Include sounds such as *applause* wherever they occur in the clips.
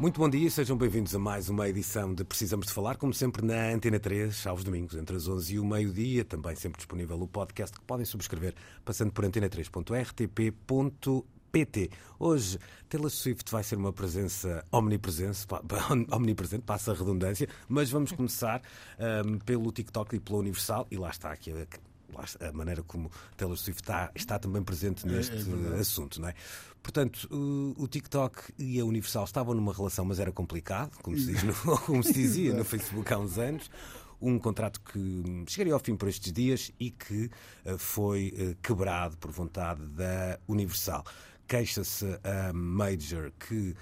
Muito bom dia sejam bem-vindos a mais uma edição de Precisamos de Falar, como sempre na Antena 3, aos domingos, entre as 11 e o meio-dia. Também sempre disponível o podcast que podem subscrever passando por antena3.rtp.pt. Hoje, Taylor Swift vai ser uma presença omnipresente, *laughs* omnipresente passa a redundância, mas vamos começar ahm, pelo TikTok e pela Universal, e lá está aqui a, a maneira como Taylor Swift está, está também presente neste assunto, não é? Portanto, o, o TikTok e a Universal estavam numa relação, mas era complicado, como se, diz no- *laughs* como se dizia no Facebook há uns anos. Um contrato que chegaria ao fim por estes dias e que eh, foi eh, quebrado por vontade da Universal. Queixa-se a Major que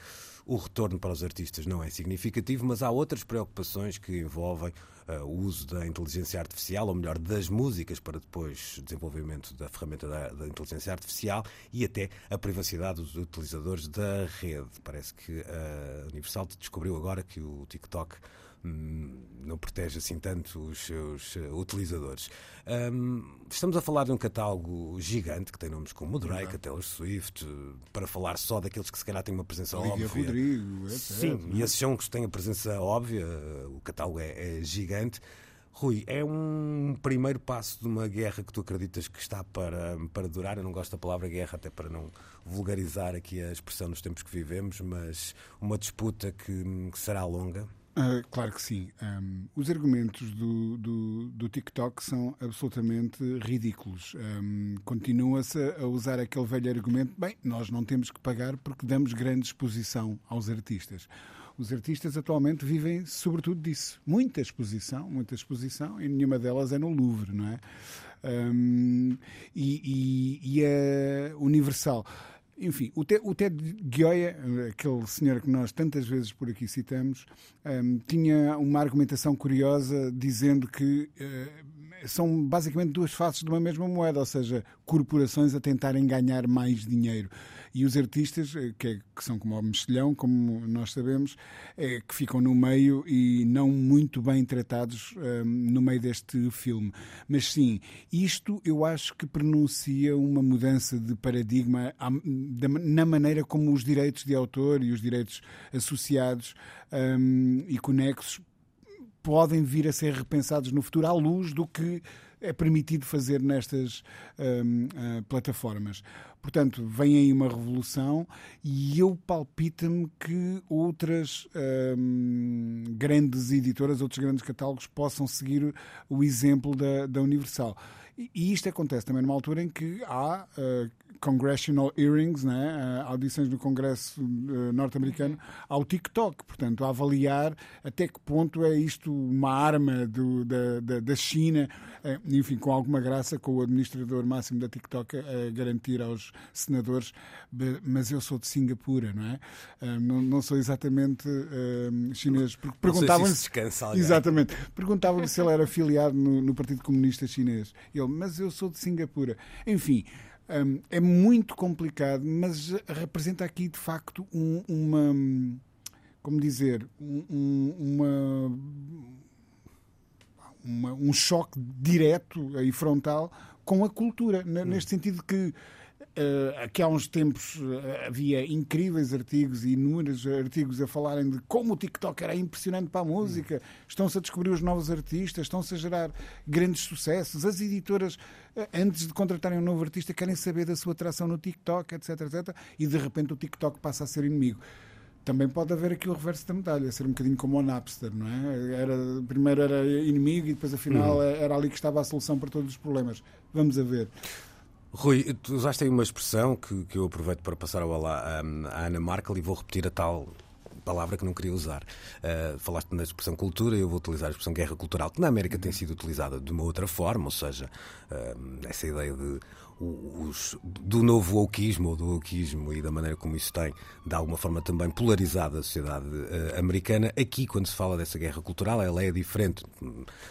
o retorno para os artistas não é significativo, mas há outras preocupações que envolvem eh, o uso da inteligência artificial, ou melhor, das músicas, para depois desenvolvimento da ferramenta da, da inteligência artificial e até a privacidade dos utilizadores da rede. Parece que a Universal descobriu agora que o TikTok não protege assim tanto os seus eh, utilizadores. Hum, estamos a falar de um catálogo gigante que tem nomes como o Drake, a Taylor Swift, eh, para falar só daqueles que se calhar têm uma presença Olivia óbvia. Rodrigo, etc. Sim, é? e esses são que têm a presença óbvia, o catálogo é, é gigante. Rui, é um primeiro passo de uma guerra que tu acreditas que está para, para durar? Eu não gosto da palavra guerra, até para não vulgarizar aqui a expressão nos tempos que vivemos, mas uma disputa que, que será longa. Ah, claro que sim. Ahm, os argumentos do, do, do TikTok são absolutamente ridículos. Ahm, Continua-se a usar aquele velho argumento: bem, nós não temos que pagar porque damos grande exposição aos artistas. Os artistas atualmente vivem sobretudo disso. Muita exposição, muita exposição, e nenhuma delas é no Louvre, não é? Ahm, e, e, e a Universal. Enfim, o Ted, o Ted Gioia, aquele senhor que nós tantas vezes por aqui citamos, hum, tinha uma argumentação curiosa dizendo que eh, são basicamente duas faces de uma mesma moeda, ou seja, corporações a tentarem ganhar mais dinheiro. E os artistas, eh, que, é- que são como o mexilhão, como nós sabemos, é, que ficam no meio e não muito bem tratados hum, no meio deste filme. Mas sim, isto eu acho que pronuncia uma mudança de paradigma à- da- na maneira como os direitos de autor e os direitos associados hum, e conexos podem vir a ser repensados no futuro à luz do que é permitido fazer nestas hum, ah, plataformas. Portanto, vem aí uma revolução e eu palpita-me que outras hum, grandes editoras, outros grandes catálogos possam seguir o exemplo da, da Universal. E e isto acontece também numa altura em que há ah, congressional hearings, né? ah, audições do Congresso ah, norte-americano, ao TikTok, portanto, a avaliar até que ponto é isto uma arma do- da, da, da China, eh, enfim, com alguma graça, com o administrador máximo da TikTok a garantir aos senadores, "Be- mas eu sou de Singapura, não é? Não, não sou exatamente ah, chinês. Se Perguntavam-lhe alguém. Exatamente. Perguntavam-lhe se ele era afiliado no, no Partido Comunista Chinês. Ele, mas eu sou de Singapura. Enfim, hum, é muito complicado, mas representa aqui de facto um- uma. Como dizer? um- um- uma uma- um choque direto e frontal com a cultura, ne- neste sentido que eh, aqui há uns tempos eh, havia incríveis artigos e inúmeros artigos a falarem de como o TikTok era impressionante para a música, estão-se a descobrir os novos artistas, estão-se a gerar grandes sucessos, as editoras, eh, antes de contratarem um novo artista, querem saber da sua atração no TikTok, etc, etc, e de repente o TikTok passa a ser inimigo. Também pode haver aqui o reverso da medalha, ser um bocadinho como o Napster, não é? Era, primeiro era inimigo e depois afinal era ali que estava a solução para todos os problemas. Vamos a ver. Rui, tu usaste aí uma expressão que, que eu aproveito para passar a bola à, à Ana Markel e vou repetir a tal palavra que não queria usar. Uh, falaste na expressão cultura, eu vou utilizar a expressão guerra cultural, que na América tem sido utilizada de uma outra forma, ou seja, uh, essa ideia de os, do novo wokeismo ou do wokeismo e da maneira como isso tem, de alguma forma, também polarizado a sociedade uh, americana. Aqui, quando se fala dessa guerra cultural, ela é diferente.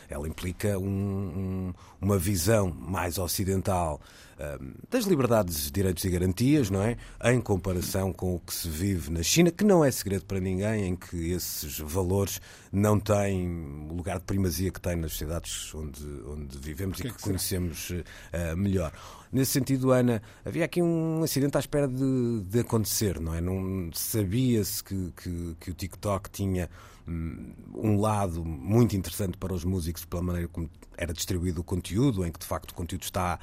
Ela implica um, um, uma visão mais ocidental das liberdades, direitos e garantias, não é? Em comparação com o que se vive na China, que não é segredo para ninguém, em que esses valores não têm o lugar de primazia que têm nas sociedades onde, onde vivemos que e que, que conhecemos uh, melhor. Nesse sentido, Ana, havia aqui um acidente à espera de, de acontecer, não é? Não sabia-se que, que, que o TikTok tinha hum, um lado muito interessante para os músicos pela maneira como era distribuído o conteúdo, em que de facto o conteúdo está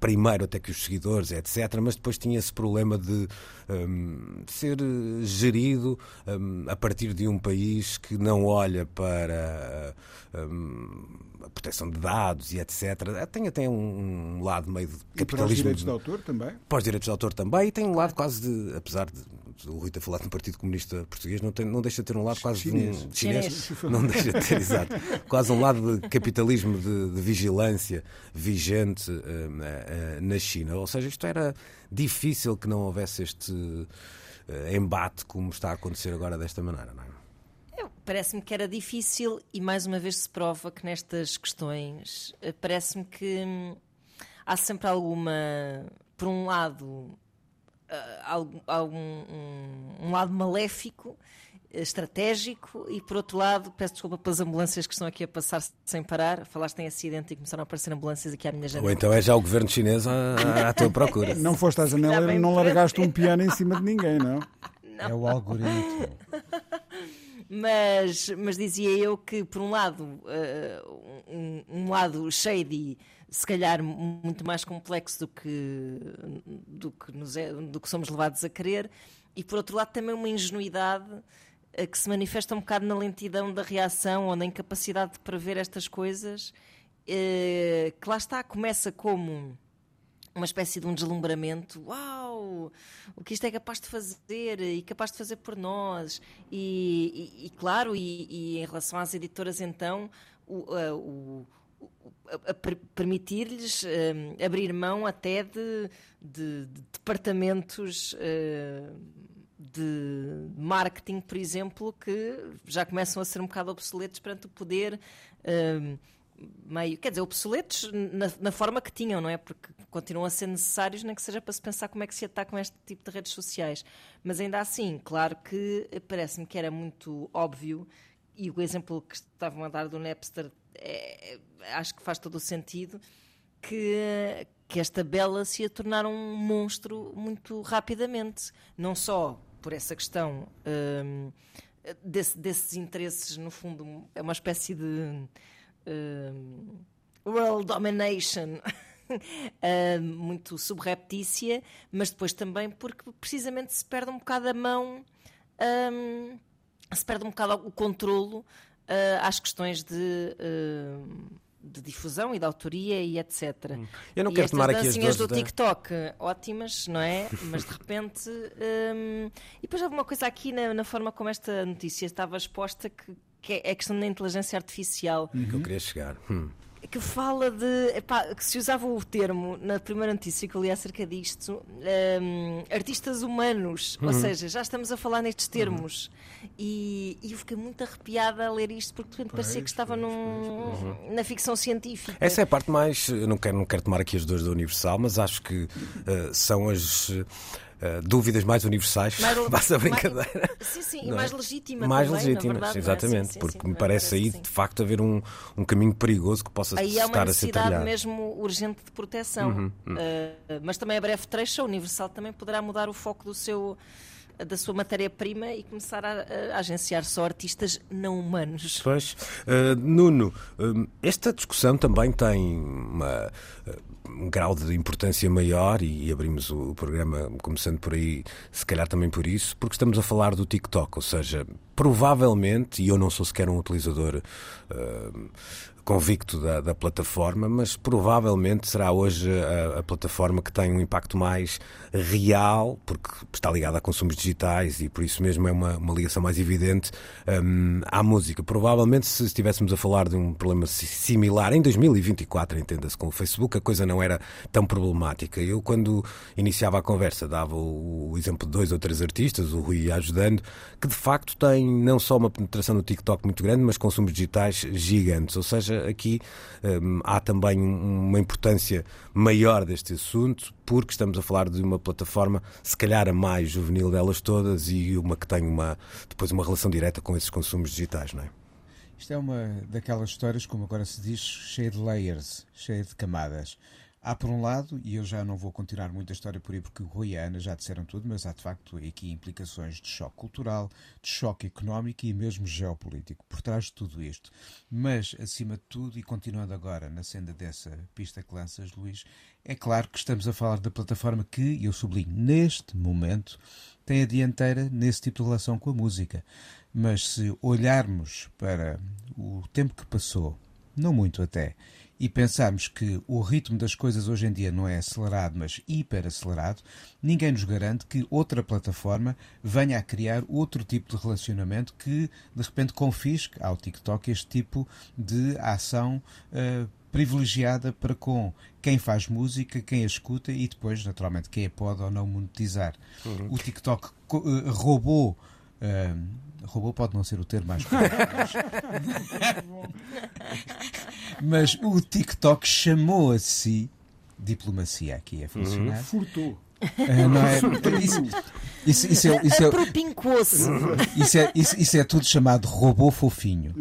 primeiro até que os seguidores, etc. Mas depois tinha esse problema de um, ser gerido um, a partir de um país que não olha para um, a proteção de dados e etc. Tem até um, lado meio de capitalismo. E para os direitos de autor também? Para os direitos de autor também. E tem um lado quase de, apesar de o Rui ter falado no Partido Comunista Português, não, tem, não deixa de ter um lado quase chinês. de um, chinês, chinês. Não deixa de ter, *laughs* exato. Quase um lado de capitalismo de, de vigilância vigente uh, uh, na China. Ou seja, isto era difícil que não houvesse este uh, embate como está a acontecer agora desta maneira, não é? Parece-me que era difícil e mais uma vez se prova que nestas questões parece-me que hum, há sempre alguma, por um lado, algum, algum um, um lado maléfico estratégico e por outro lado, peço desculpa pelas ambulâncias que estão aqui a passar sem parar, falaste em acidente e começaram a aparecer ambulâncias aqui à minha janela. Ou então é já o governo chinês à, à tua procura. *laughs* Não foste à janela e não largaste um piano em cima de ninguém, não? não. *laughs* É o algoritmo. *laughs* mas, mas dizia eu que, por um lado, uh, um, um lado shady se calhar muito mais complexo do que, do que, nos é, do que somos levados a querer, e por outro lado também uma ingenuidade eh, que se manifesta um bocado na lentidão da reação ou na incapacidade de prever estas coisas, eh, que lá está, começa como uma espécie de um deslumbramento. Uau! O que isto é capaz de fazer e capaz de fazer por nós. E, e, e claro, e, e, em relação às editoras, então, o, o permitir-lhes uh, abrir mão até de, de, de departamentos uh, de marketing, por exemplo, que já começam a ser um bocado obsoletos perante o poder. Uh, meio, quer dizer, obsoletos na, na, forma que tinham, não é? Porque continuam a ser necessários, nem que seja para se pensar como é que se atacam este tipo de redes sociais. Mas ainda assim, claro que parece-me que era muito óbvio, e o exemplo que estavam a dar do Napster é, acho que faz todo o sentido que, que esta Bela se ia tornar um monstro muito rapidamente. Não só por essa questão um, desse, desses interesses, no fundo, é uma espécie de um, world domination. Uh, *laughs* muito subreptícia, mas depois também porque precisamente se perde um bocado a mão, um, se perde um bocado o controlo uh, às questões de. Uh, de difusão e de autoria e etc. Hum. Eu não e quero tomar aqui as dores do da... TikTok, ótimas, não é? Mas de repente. Um, e depois houve uma coisa aqui na, na, forma como esta notícia estava exposta que, que é a questão da inteligência artificial. Uhum. Que eu queria chegar. Hum que fala de. Epá, que se usava o termo na primeira notícia que eu li acerca disto, um, artistas humanos, uhum. ou seja, já estamos a falar nestes termos. Uhum. E, e, eu fiquei muito arrepiada a ler isto porque de repente parecia que estava num, uhum. na ficção científica. Essa é a parte mais. Não quero, não quero tomar aqui as duas da Universal, mas acho que uh, são as. Uh, dúvidas mais universais, mais, *laughs* passa a brincadeira. Mais, sim, sim, e mais é? legítimas. Mais também, legítimas, verdade, é? exatamente, é? sim, porque sim, me parece aí de facto haver um, um caminho perigoso que possa aí estar a ser trilhado. Aí uma necessidade mesmo urgente de proteção. Uhum, uhum. Uh, mas também a breve trecho, a Universal também poderá mudar o foco do seu da sua matéria-prima e começar a, a, agenciar só artistas não humanos. Pois. Uh, Nuno, uh, esta discussão também tem uma, uh, um grau de importância maior e, abrimos o, o, programa começando por aí, se calhar também por isso, porque estamos a falar do TikTok, ou seja, provavelmente, e eu não sou sequer um utilizador uh, convicto da, da, plataforma, mas provavelmente será hoje a, a, plataforma que tem um impacto mais real, porque está ligada a consumos digitais e por isso mesmo é uma, uma ligação mais evidente um, à música. Provavelmente, se estivéssemos a falar de um problema similar em 2024, entenda-se, com o Facebook, a coisa não era tão problemática. Eu, quando iniciava a conversa, dava o, o exemplo de dois ou três artistas, o Rui ajudando, que de facto têm não só uma penetração no TikTok muito grande, mas consumos digitais gigantes. Ou seja, seja, aqui um, há também uma importância maior deste assunto, porque estamos a falar de uma plataforma, se calhar a mais juvenil delas todas e uma que tem uma, depois uma relação direta com esses consumos digitais, não é? Isto é uma daquelas histórias, como agora se diz, cheia de layers, cheia de camadas. Há, por um lado, e eu já não vou continuar muito a história por aí porque o Rui e a Ana já disseram tudo, mas há de facto aqui implicações de choque cultural, de choque económico e mesmo geopolítico por trás de tudo isto. Mas, acima de tudo, e continuando agora na senda dessa pista que lanças, Luís, é claro que estamos a falar da plataforma que, eu sublinho, neste momento, tem a dianteira nesse tipo de relação com a música. Mas se olharmos para o tempo que passou, não muito até, e pensarmos que o ritmo das coisas hoje em dia não é acelerado, mas hiperacelerado, ninguém nos garante que outra plataforma venha a criar outro tipo de relacionamento que de repente confisque ao TikTok este tipo de ação uh, privilegiada para com quem faz música, quem a escuta e depois, naturalmente, quem a pode ou não monetizar. Uhum. O TikTok uh, roubou. Uh, Robô pode não ser o termo mais correto. Mas o TikTok chamou a si diplomacia aqui a funcionar. Uhum. Furtou. Uh, não é, isso, isso, isso, é, isso, é, isso, é, isso, isso é tudo chamado robô fofinho.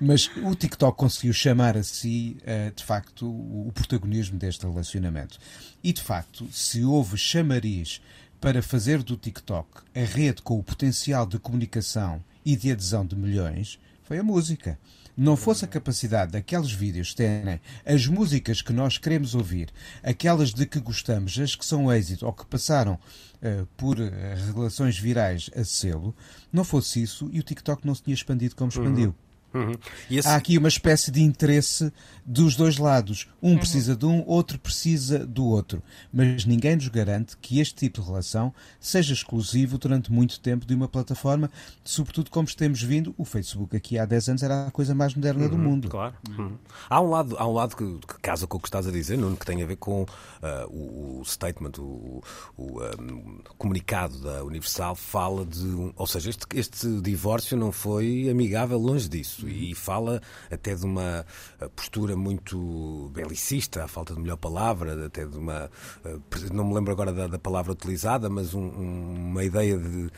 Mas o TikTok conseguiu chamar a si, uh, de facto, o, o protagonismo deste relacionamento. E, de facto, se houve chamariz para fazer do TikTok a rede com o potencial de comunicação e de adesão de milhões foi a música. Não fosse a capacidade daqueles vídeos terem as músicas que nós queremos ouvir, aquelas de que gostamos, as que são êxito ou que passaram uh, por uh, relações virais a selo, não fosse isso e o TikTok não se tinha expandido como expandiu. Uhum. Uhum. Esse... Há aqui uma espécie de interesse dos dois lados. Um uhum. precisa de um, outro precisa do outro. Mas ninguém nos garante que este tipo de relação seja exclusivo durante muito tempo de uma plataforma, sobretudo como temos vindo. O Facebook aqui há 10 anos era a coisa mais moderna uhum. do mundo. Claro. Uhum. Há um lado, há um lado que, que, casa com o que estás a dizer, Nuno, que tem a ver com uh, o, o, statement, o, o um, comunicado da Universal fala de um, ou seja, este, este divórcio não foi amigável longe disso isso e fala até de uma eh, postura muito belicista, à falta de melhor palavra, até de uma. Eh, não me lembro agora da, da palavra utilizada, mas um, uma ideia de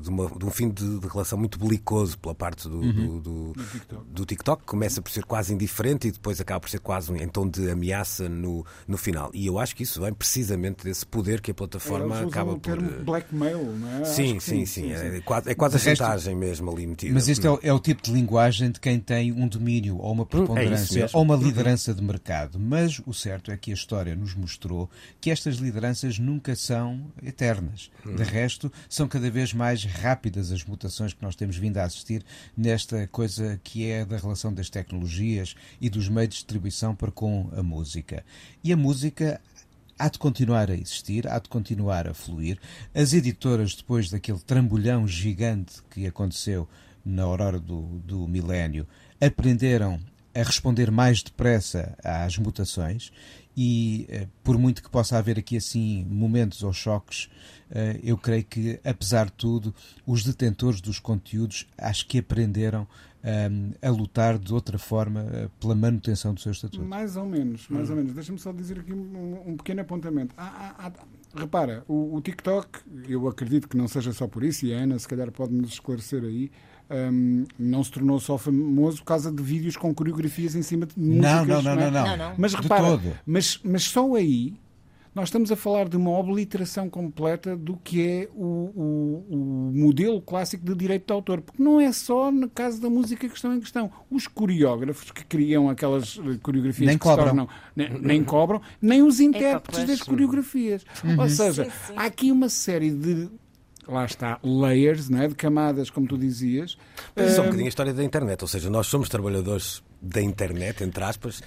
de, uma, de, um fim de, de, relação muito belicoso pela parte do, uhum. do, do, do, TikTok. do, TikTok. Começa por ser quase indiferente e depois acaba por ser quase um, em tom de ameaça no, no final. E eu acho que isso vem precisamente desse poder que a plataforma é, acaba o termo por. blackmail, não é? Sim, sim, sim, sim, É, quase, é quase a chantagem mesmo ali metida. Mas este é o, é o, tipo de linguagem de quem tem um domínio ou uma hum, é preponderância é ou uma liderança de mercado. Mas o certo é que a história nos mostrou que estas lideranças nunca são eternas. De resto, são cada vez mais rápidas as mutações que nós temos vindo a assistir nesta coisa que é da relação das tecnologias e dos meios de distribuição para com a música. E a música há de continuar a existir, há de continuar a fluir. As editoras, depois daquele trambolhão gigante que aconteceu na aurora do, do milénio, aprenderam a responder mais depressa às mutações e, eh, por muito que possa haver aqui assim momentos ou choques eh, eu creio que, apesar de tudo, os detentores dos conteúdos acho que aprenderam ehm, a lutar de outra forma pela manutenção do seu estatuto. Mais ou menos, mais ou menos. Deixa-me só dizer aqui um, um pequeno apontamento. Repara, o, o, TikTok, eu acredito que não seja só por isso, e a Ana se calhar pode-nos esclarecer aí, um, não se tornou só famoso por causa de vídeos com coreografias em cima de músicas. Não, não, não, não. não, não. não. Mas repara, mas, mas só aí nós estamos a falar de uma obliteração completa do que é o, o, o, modelo clássico de direito de autor, porque não é só no caso da música que estão em questão. Os coreógrafos que criam aquelas eh, coreografias nem que cobram. se tornam, nem, nem cobram, nem os intérpretes das coreografias. Uhum. Ou seja, sim, sim. há aqui uma série de lá está, layers, não é? de camadas, como tu dizias. Mas isso é um bocadinho a história da internet, ou seja, nós somos trabalhadores da internet, entre aspas,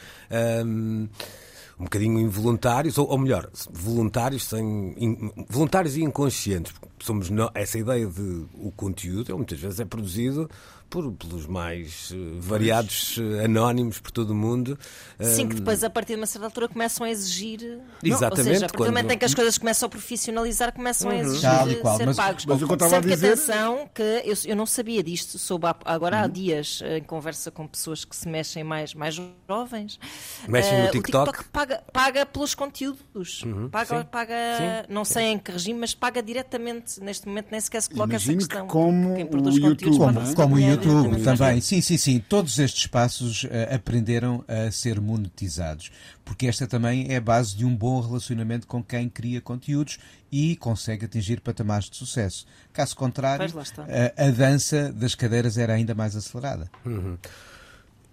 um bocadinho involuntários, ou, ou melhor, voluntários, sem, in- voluntários e inconscientes. porque Somos no- essa ideia de o conteúdo, muitas vezes é produzido por, pelos mais eh, variados eh, anónimos por todo o mundo. Sim, que depois a partir de uma certa altura começam a exigir. Exatamente, Ou seja, a partir do momento em que as coisas começam a profissionalizar, começam a exigir Tal e qual, ser mas- pagos. mas o que eu estava a Sendo que dizer- atenção, que eu, eu não sabia disto, soube há- agora há dias, em conversa com pessoas que se mexem mais, mais jovens. Mexem no Eh, TikTok? O TikTok paga, paga pelos conteúdos. paga, sim. paga Sim, não sei em que regime, mas paga diretamente. Neste momento nem sequer se coloca Imagino essa que questão. como Quem produz o conteúdos YouTube, pode não é? receber Como o dinheiro YouTube também. Sim, sim, sim. Todos estes espaços eh, aprenderam a ser monetizados. Porque esta também é a base de um bom relacionamento com quem cria conteúdos e consegue atingir patamares de sucesso. Caso contrário, está. a, dança das cadeiras era ainda mais acelerada.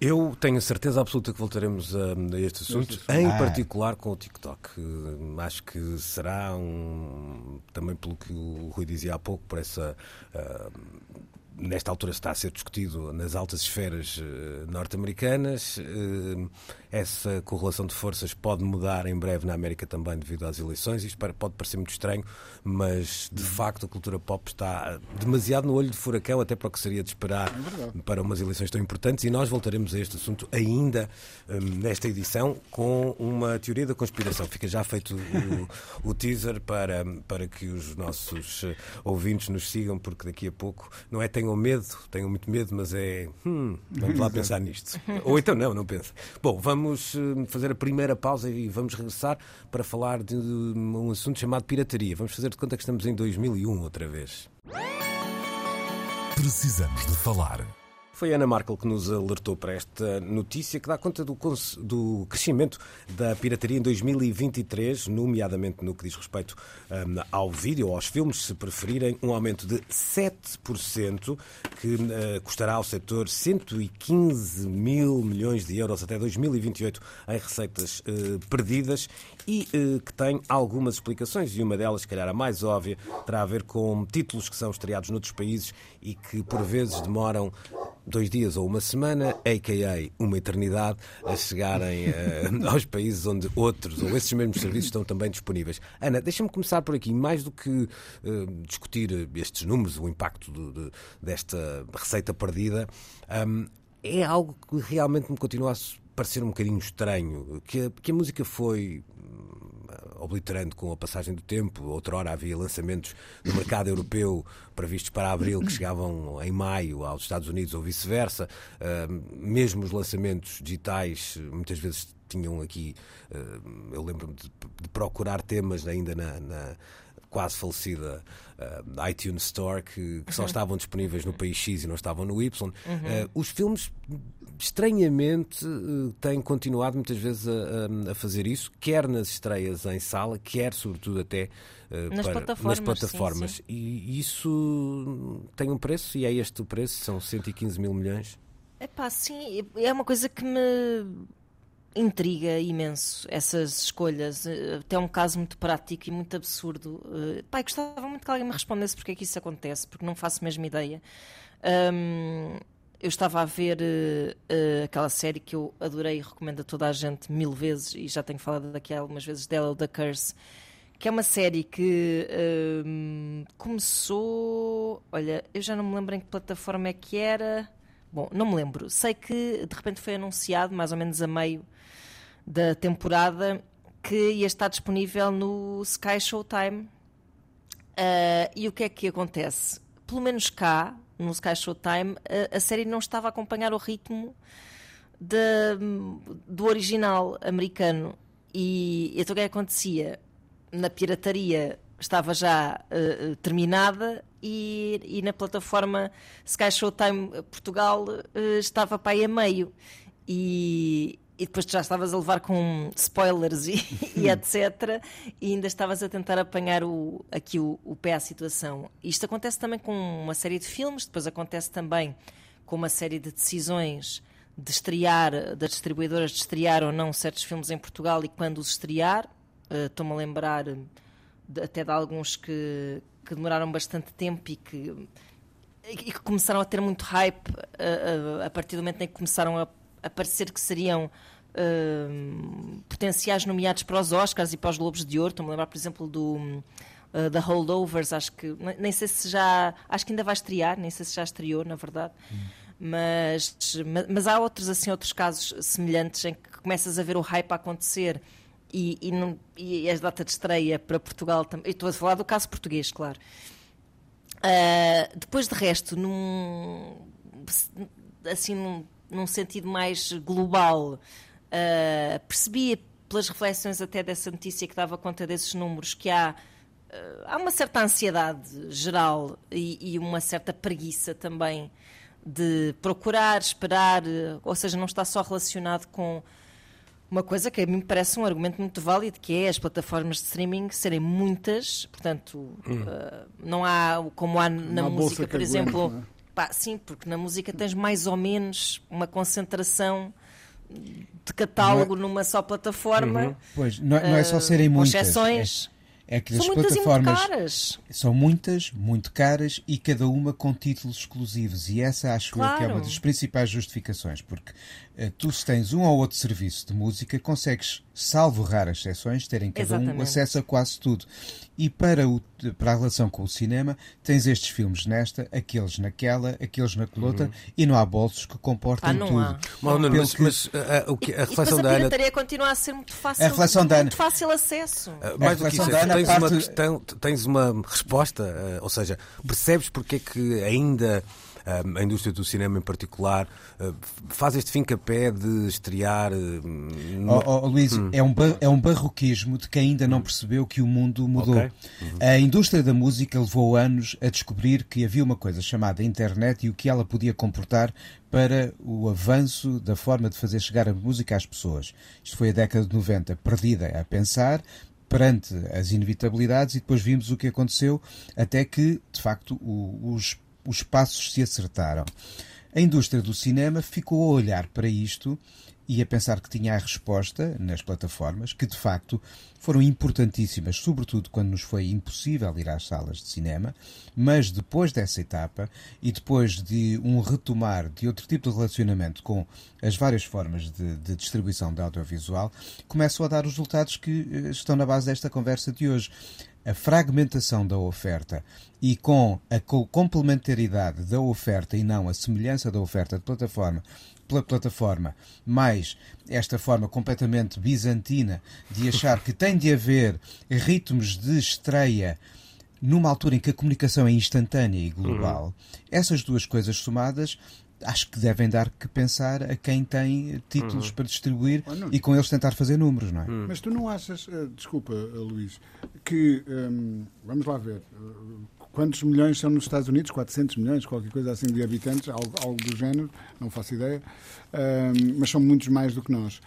Eu tenho a certeza absoluta que voltaremos a, a este assunto, em Ah. particular com o TikTok. Eh, Acho que será um. Também pelo que o Rui dizia há pouco, por essa. ah, nesta altura está a ser discutido nas altas esferas eh, norte-americanas. Essa correlação de forças pode mudar em breve na América também devido às eleições. Isto pode parecer muito estranho, mas de facto a cultura pop está demasiado no olho de furacão, até para o que seria de esperar para umas eleições tão importantes. E nós voltaremos a este assunto ainda hum, nesta edição com uma teoria da conspiração. Fica já feito o, *laughs* o teaser para, para que os nossos eh, ouvintes nos sigam, porque daqui a pouco não é tenham medo, tenham muito medo, mas é hum, vamos lá pensar nisto. Ou então não, não pensa. Bom, vamos hum, fazer a primeira pausa e vamos regressar para falar de um assunto chamado pirataria. Vamos fazer de conta que estamos em 2001 outra vez. Precisamos de falar. Foi Ana Markel que nos alertou para esta notícia que dá conta do, do crescimento da pirataria em 2023, nomeadamente no que diz respeito hum, ao vídeo aos filmes, se preferirem, um aumento de 7%, que eh, custará ao setor 115 mil milhões de euros até 2028 em receitas eh, perdidas e eh, que tem algumas explicações e uma delas, se calhar a mais óbvia, terá a ver com títulos que são estreados noutros países e que por vezes demoram dois dias ou uma semana, a.k.a. uma eternidade, a chegarem eh, *laughs* aos países onde outros ou esses mesmos serviços estão também disponíveis. Ana, deixa-me começar por aqui. Mais do que eh, discutir estes números, o impacto do- de- desta receita perdida, hum, é algo que realmente me continua a parecer um bocadinho estranho. Que a, que a música foi obliterando com a passagem do tempo. Outrora havia lançamentos no mercado europeu previstos para abril que chegavam em maio aos Estados Unidos ou vice-versa. Mesmo os lançamentos digitais muitas vezes tinham aqui. Eu lembro-me de, de, procurar temas ainda na, na quase falecida uh, iTunes Store que, que só estavam disponíveis no país X e não estavam no Y. Uh, os filmes estranhamente têm continuado muitas vezes a, a, fazer isso, quer nas estreias em sala, quer sobretudo até uh, nas para, plataformas. Nas plataformas. Sim, sim. E isso tem um preço e é este o preço, são 115 mil milhões. É pá, sim, é uma coisa que me intriga imenso essas escolhas. Até um caso muito prático e muito absurdo. Pai, gostava muito que alguém me respondesse porque é que isso acontece, porque não faço mesmo ideia. Um, eu estava a ver uh, aquela série que eu adorei e recomendo a toda a gente mil vezes, e já tenho falado daqui algumas vezes dela, The Curse, que é uma série que uh, começou. Olha, eu já não me lembro em que plataforma é que era. Bom, não me lembro. Sei que de repente foi anunciado, mais ou menos a meio da temporada, que ia estar disponível no Sky Showtime. Uh, e o que é que acontece? Pelo menos cá, no Sky Showtime, a, a série não estava a acompanhar o ritmo de, do original americano. E então o que é que acontecia? Na pirataria estava já uh, terminada e, e, na plataforma Sky Showtime Portugal uh, estava para aí a meio. E, e depois já estavas a levar com spoilers e, *laughs* e, etc. E ainda estavas a tentar apanhar o, aqui o, o pé à situação. Isto acontece também com uma série de filmes, depois acontece também com uma série de decisões de estrear, das distribuidoras de estrear ou não certos filmes em Portugal e quando os estrear. Uh, Estou-me a lembrar até de alguns que, que demoraram bastante tempo e que, e que começaram a ter muito hype a, a, partir do momento em que começaram a, a parecer que seriam uh, potenciais nomeados para os Oscars e para os Globos de Ouro. Estou-me a lembrar, por exemplo, do uh, Holdovers, acho que nem sei se já acho que ainda vai estrear, nem sei se já estreou, na verdade. Hum. Mas, mas há outros assim outros casos semelhantes em que começas a ver o hype a acontecer e, e, não, e a data de estreia para Portugal também. Estou a falar do caso português, claro. Uh, depois de resto, num, assim, num, num sentido mais global, uh, percebi pelas reflexões até dessa notícia que dava conta desses números que há uh, há uma certa ansiedade geral e, e, uma certa preguiça também de procurar, esperar, ou seja, não está só relacionado com uma coisa que a mim me parece um argumento muito válido, que é as plataformas de streaming serem muitas, portanto, hum. uh, não há como há na música, por exemplo. é? pá, sim, porque na música tens mais ou menos uma concentração de catálogo é... numa só plataforma. Uhum. Pois, não, não, é só serem uh, muitas. exceções. É é que são as plataformas são muitas, muito caras e cada uma com títulos exclusivos. E essa acho claro. eu que é uma das principais justificações, porque tu se tens um ou outro serviço de música, consegues, salvo raras exceções, terem cada Exatamente. um acesso a quase tudo. E para, o, para a relação com o cinema, tens estes filmes nesta, aqueles naquela, aqueles na colota, uhum. e não há bolsos que comportem ah, tudo. Há. Mal, não, mas, que... mas a, a, o que, a reflexão e da Ana. A pirataria continua a ser muito fácil, a reflexão da Ana... muito fácil acesso. Uh, mais do que isso, é, tens, parte... uma tens uma resposta, uh, ou seja, percebes porque é que ainda a indústria do cinema em particular, eh, faz este fim pé de estrear. Oh, oh, Luís, hum. é, um é um barroquismo de quem ainda não hum. percebeu que o mundo mudou. Okay. Uhum. A indústria da música levou anos a descobrir que havia uma coisa chamada internet e o que ela podia comportar para o avanço da forma de fazer chegar a música às pessoas. Isto foi a década de 90 perdida a pensar, perante as inevitabilidades e depois vimos o que aconteceu até que, de facto, o, os os passos se acertaram. A indústria do cinema ficou a olhar para isto e a pensar que tinha a resposta nas plataformas, que de facto foram importantíssimas, sobretudo quando nos foi impossível ir às salas de cinema, mas depois dessa etapa e depois de um retomar de outro tipo de relacionamento com as várias formas de, de distribuição de audiovisual, começam a dar os resultados que eh, estão na base desta conversa de hoje a fragmentação da oferta e com a complementaridade da oferta e não a semelhança da oferta de plataforma pela plataforma, mais esta forma completamente bizantina de achar que tem de haver ritmos de estreia numa altura em que a comunicação é instantânea e global, uhum. essas duas coisas somadas acho que devem dar que pensar a quem tem títulos uhum. para distribuir oh, e com eles tentar fazer números, não é? Uhum. Mas tu não achas, uh, desculpa, uh, Luís, que, um, vamos lá ver, uh, quantos milhões são nos Estados Unidos? 400 milhões, qualquer coisa assim de habitantes, algo, algo do género, não faço ideia, hum, mas são muitos mais do que nós.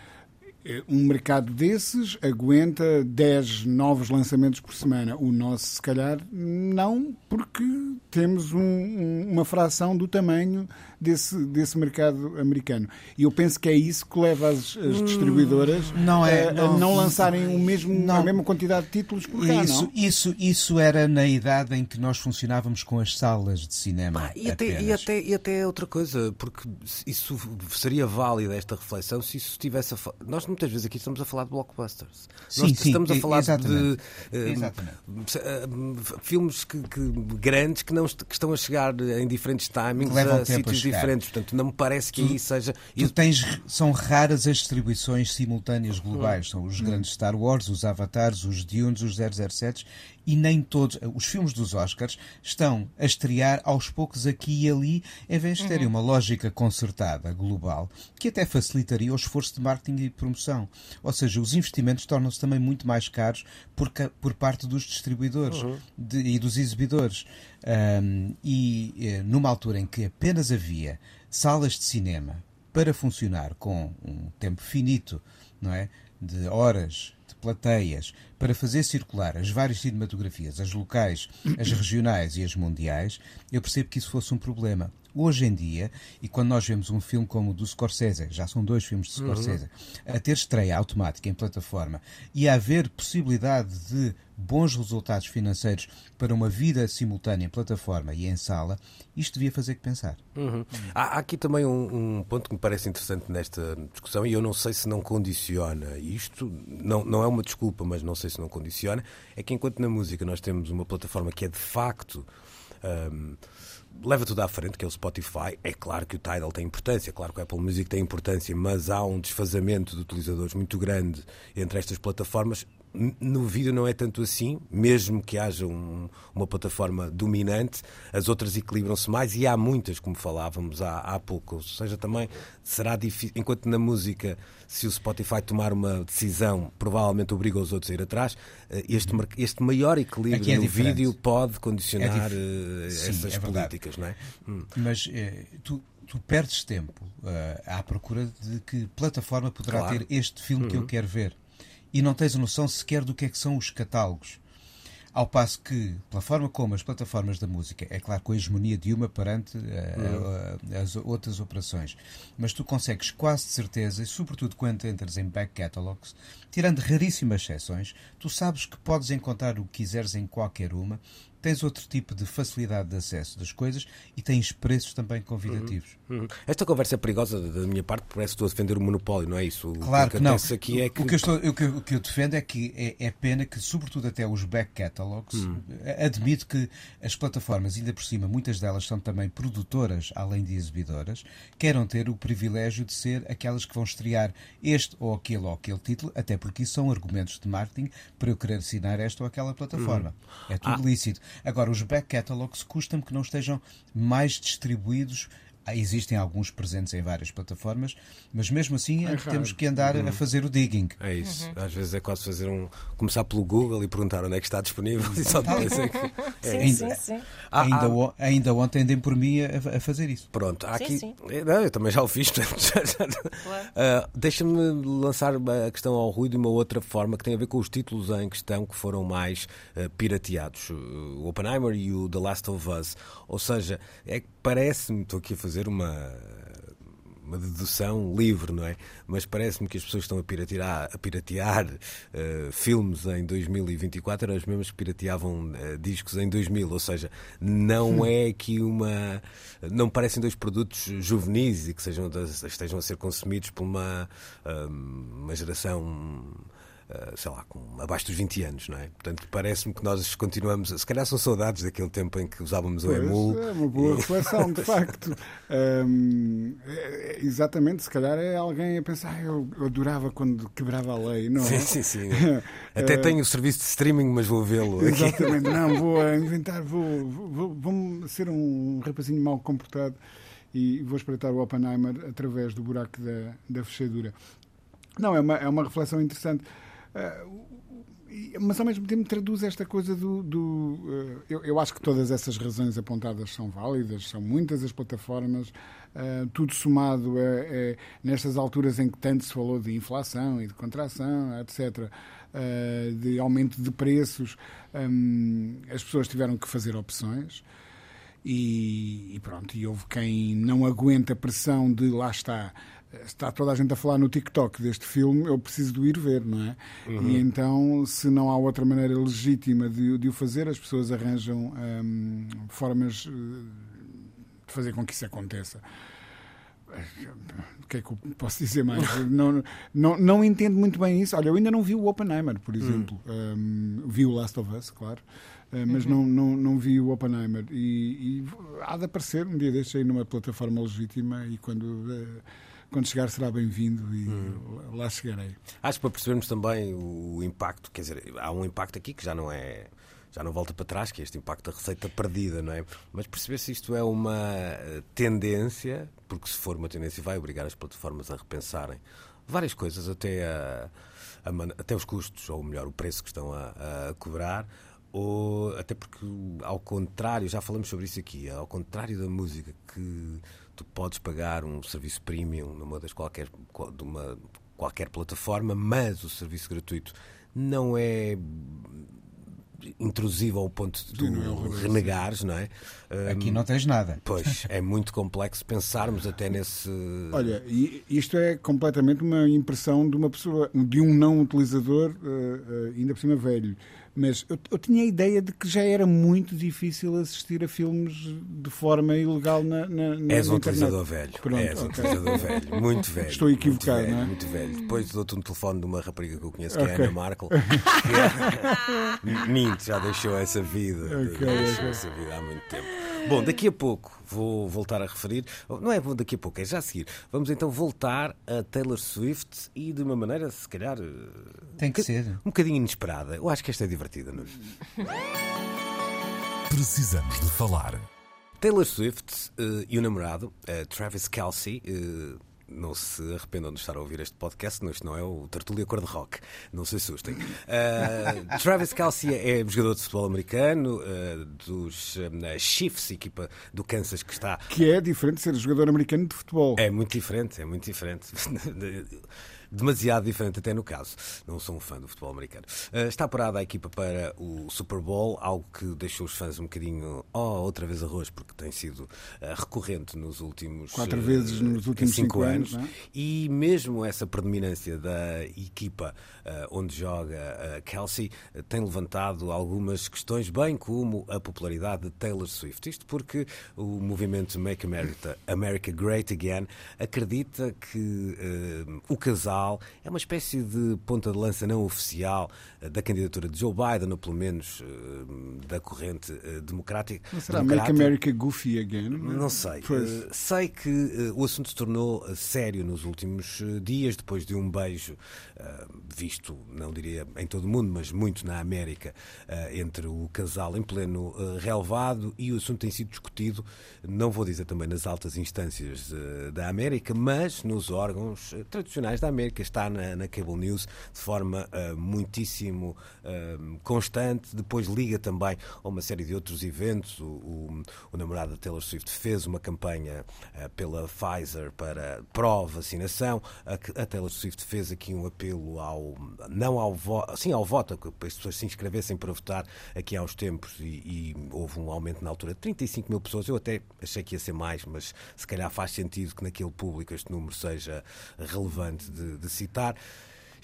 Um mercado desses aguenta 10 novos lançamentos por semana. O nosso, se calhar, não, porque temos um, um, uma fração do tamanho desse, desse mercado americano. E eu penso que é isso que leva as, as hum, distribuidoras não é, a, não, a não lançarem o mesmo, não, a mesma quantidade de títulos por cá, isso, não? Isso, isso era na idade em que nós funcionávamos com as salas de cinema. Ah, e, até, e, até, e até outra coisa, porque isso seria válida esta reflexão se isso estivesse a Nós muitas vezes aqui estamos a falar de blockbusters. Sim, nós sim, estamos a falar exatamente. de uh, filmes que, que, grandes que, não, que estão a chegar em diferentes timings a sítios diferentes. Portanto, não me parece que tu, aí seja. Tu tens, são raras as distribuições simultâneas globais. São os grandes Star Wars, os Avatars, os Dunes, os 007 e nem todos. Os filmes dos Oscars estão a estrear aos poucos aqui e ali, em vez de terem uhum. uma lógica concertada, global, que até facilitaria o esforço de marketing e promoção. Ou seja, os investimentos tornam-se também muito mais caros por, por parte dos distribuidores uhum. de, e dos exibidores. Um, e eh, numa altura em que apenas havia salas de cinema para funcionar com um tempo finito, não é? De horas, de plateias, para fazer circular as várias cinematografias, as locais, as regionais e as mundiais, eu percebo que isso fosse um problema. Hoje em dia, e quando nós vemos um filme como o do Scorsese, já são dois filmes de Scorsese, a ter estreia automática em plataforma e a haver possibilidade de bons resultados financeiros para uma vida simultânea em plataforma e em sala, isto devia fazer que pensar. Uhum. Há, há, aqui também um, um, ponto que me parece interessante nesta discussão, e eu não sei se não condiciona isto, não, não é uma desculpa, mas não sei se não condiciona, é que enquanto na música nós temos uma plataforma que é de facto. Um, leva tudo à frente, que é o Spotify. É claro que o Tidal tem importância, é claro que o Apple Music tem importância, mas há um desfazamento de utilizadores muito grande entre estas plataformas. No vídeo não é tanto assim, mesmo que haja um, uma plataforma dominante, as outras equilibram-se mais e há muitas, como falávamos há, há pouco. Ou seja, também será difícil, enquanto na música, se o Spotify tomar uma decisão, provavelmente obriga os outros a ir atrás, eh, este, este maior equilíbrio é no vídeo pode condicionar é. Sim, essas é políticas, não é? Hum. Mas eh, tu tu perdes tempo uh, à procura de que plataforma poderá claro. ter este filme que eu uhum. quero ver e não tens a noção sequer do que é que são os catálogos. Ao passo que, pela forma como as plataformas da música, é claro com a hegemonia de uma perante uh, uh, as outras operações, mas tu consegues quase de certeza, e sobretudo quando entras em back catalogs, tirando raríssimas exceções, tu sabes que podes encontrar o que quiseres em qualquer uma tens outro tipo de facilidade de acesso das coisas e tens preços também convidativos. Uhum. Uhum. Esta conversa é perigosa da minha parte, parece que estou a defender o monopólio, não é isso? Claro que, que não. Aqui é que... O, que eu estou, o, que, o que eu defendo é que é, é pena que, sobretudo até os back catalogs, uhum. admito que as plataformas, ainda por cima, muitas delas são também produtoras, além de exibidoras, queiram ter o privilégio de ser aquelas que vão estrear este ou aquele ou aquele título, até porque isso são argumentos de marketing para eu querer assinar esta ou aquela plataforma. Uhum. É tudo ah. lícito. Agora, os back catalogs custam que não estejam mais distribuídos existem alguns presentes em várias plataformas, mas mesmo assim é temos que andar uhum. a fazer o digging. É isso. Uhum. Às vezes é quase fazer um. começar pelo Google e perguntar onde é que está disponível e só depois é que. É. *laughs* Sim, ainda, sim, sim. Ah, ainda, ah, ainda ontem dei por mim a, a, fazer isso. Pronto, há aqui. Sim, sim. Não, eu também já o fiz. *laughs* claro. uh, Deixa-me lançar a questão ao Rui de uma outra forma que tem a ver com os títulos em questão que foram mais uh, pirateados: o Oppenheimer e o The Last of Us. Ou seja, é que parece-me, estou aqui a fazer uma uma dedução livre, não é? Mas parece-me que as pessoas estão a piratear, a piratear uh, filmes em 2024 eram as mesmas que pirateavam uh, discos em 2000, ou seja, não é aqui uma. Não parecem dois produtos juvenis e que sejam, estejam a ser consumidos por uma, uh, uma geração sei lá, com abaixo dos 20 anos, não é? Portanto, parece-me que nós continuamos. Se calhar são saudades daquele tempo em que usávamos pois, o emul. É uma boa e... reflexão, de *laughs* facto. Um, é, exatamente, se calhar é alguém a pensar, eu, eu adorava quando quebrava a lei, não é? Sim, sim, sim. *laughs* Até uh, tenho o serviço de streaming, mas vou vê-lo. Exatamente, não, *laughs* vou inventar, vou, vou, vou ser um rapazinho mal comportado e vou espreitar o Oppenheimer através do buraco da, da fechadura. Não, é uma, é uma reflexão interessante. Ah, mas ao mesmo tempo traduz esta coisa do. do uh, eu, eu, acho que todas essas razões apontadas são válidas, são muitas as plataformas, uh, tudo somado é, é, nestas alturas em que tanto se falou de inflação e de contração, etc., de aumento de preços, um, as pessoas tiveram que fazer opções. E, e pronto, e houve quem não aguenta a pressão de lá está está toda a gente a falar no TikTok deste filme, eu preciso de ir ver, não é? Uhum. E então, se não há outra maneira legítima de, de o fazer, as pessoas arranjam hum, formas eh, de fazer com que isso aconteça. O que é que eu posso dizer mais? *laughs* não, não, não entendo muito bem isso. Olha, eu ainda não vi o Oppenheimer, por exemplo. Uhum. Um, vi o Last of Us, claro. Uh, mas uhum. não, não, não vi o Oppenheimer. E, e há de aparecer um dia destes aí numa plataforma legítima e quando. Uh, quando chegar será bem-vindo e hum. lá chegarei. Acho que para percebermos também o impacto, quer dizer, há um impacto aqui que já não é já não volta para trás, que é este impacto da receita perdida, não é? Mas perceber se isto é uma eh, tendência, porque se for uma tendência vai obrigar as plataformas a repensarem várias coisas, até, a, a, até os custos, ou melhor, o preço que estão a, a cobrar, ou até porque, ao contrário, já falamos sobre isso aqui, ao contrário da música que tu podes pagar um serviço premium numa das qualquer, de uma, qualquer plataforma, mas o serviço gratuito não é intrusivo ao ponto de tu é renegares, não é? Aqui não tens nada. Pois, é muito complexo pensarmos até nesse. Olha, e isto é completamente uma impressão de uma pessoa, de um não utilizador, eh, eh, ainda por cima velho. Mas eu, eu tinha a ideia de que já era muito difícil assistir a filmes de forma ilegal na, na, na És um utilizador velho. Pronto, És um ok. utilizador velho. Muito velho. Estou equivocado, muito velho, não é? Muito velho. Depois dou-te um telefone de uma rapariga que eu conheço, que é a Ok. Ana Markel. que é- *laughs* Minto, já deixou essa vida. Ok, Já deixou essa vida há muito tempo. Bom, daqui a pouco vou voltar a referir. Não é daqui a pouco, é já a seguir. Vamos então voltar a Taylor Swift e de uma maneira, se calhar. eh, Tem que um ser. Um bocadinho inesperada. Eu acho que esta é divertida, não é? *laughs* Precisamos de falar. Taylor Swift eh, e o namorado, eh, Travis Kelsey, eh, não se arrependam de estar a ouvir este podcast, não, isto não é o Tertulia Cor-de-Rock, não se assustem. Eh, *laughs* Travis Kelsey é jogador de futebol americano, eh, dos eh, Chiefs, equipa do Kansas que está Que é diferente de ser jogador americano de futebol. é muito diferente, é muito diferente. *laughs* Demasiado diferente, até no caso. Não sou um fã do futebol americano. Uh, está parada a equipa para o Super Bowl, algo que deixou os fãs um bocadinho. Oh, outra vez arroz, porque tem sido uh, recorrente nos últimos. Quatro uh, vezes nos últimos cinco cinco anos. anos, é? E mesmo essa predominância da equipa onde joga Kelsey tem levantado algumas questões, bem como a popularidade de Taylor Swift. Isto porque o movimento Make America, America Great Again acredita que o casal é uma espécie de ponta de lança não oficial da candidatura de Joe Biden, ou pelo menos uh, da corrente uh, democrática. Não será Make democrata. America Goofy Again? Não sei. Pois. Eh, sei que eh, o assunto se tornou eh, sério nos últimos eh, dias, depois de um beijo eh, visto, não diria em todo o mundo, mas muito na América, eh, entre o casal em pleno eh, relevado e o assunto tem sido discutido, não vou dizer também nas altas instâncias eh, da América, mas nos órgãos eh, tradicionais da América, está na, na Cable News de forma eh, muitíssimo eh, constante, depois liga também a uma série de outros eventos. O, o, o namorado da Taylor Swift fez uma campanha eh, pela Pfizer para pró-vacinação. A, a Taylor Swift fez aqui um apelo ao não ao voto, sim ao voto, que as pessoas se inscrevessem para votar aqui há uns tempos e, e houve um aumento na altura de 35 mil pessoas. Eu até achei que ia ser mais, mas se calhar faz sentido que naquele público este número seja relevante de, de citar.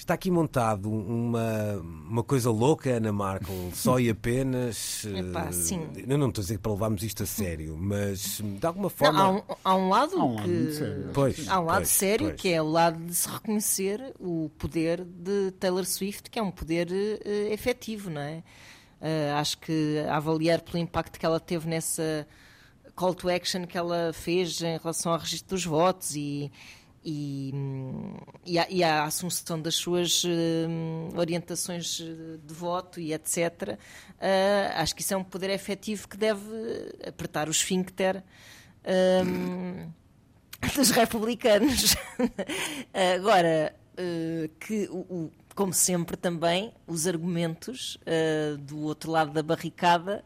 Está aqui montado uma, uma coisa louca, Ana Markel, só e apenas. *laughs* Epá, eh, sim. Eu não estou a dizer para levarmos isto a sério, mas de alguma Não, forma. há, um, há um lado Há um lado que. muito sério. Pois, Há um lado pois, sério pois. que é o lado de se reconhecer o poder de Taylor Swift, que é um poder eh, efetivo, não é? Eh, acho que avaliar pelo impacto que ela teve nessa call to action que ela fez em relação ao registro dos votos e, e, e, a, e a assunção das suas hum, orientações eh, de voto e etc. eh, acho que isso é um poder efetivo que deve apertar o esfíncter. hum, *laughs* dos republicanos. *laughs* Agora, eh, que, como sempre, também os argumentos do outro lado da barricada,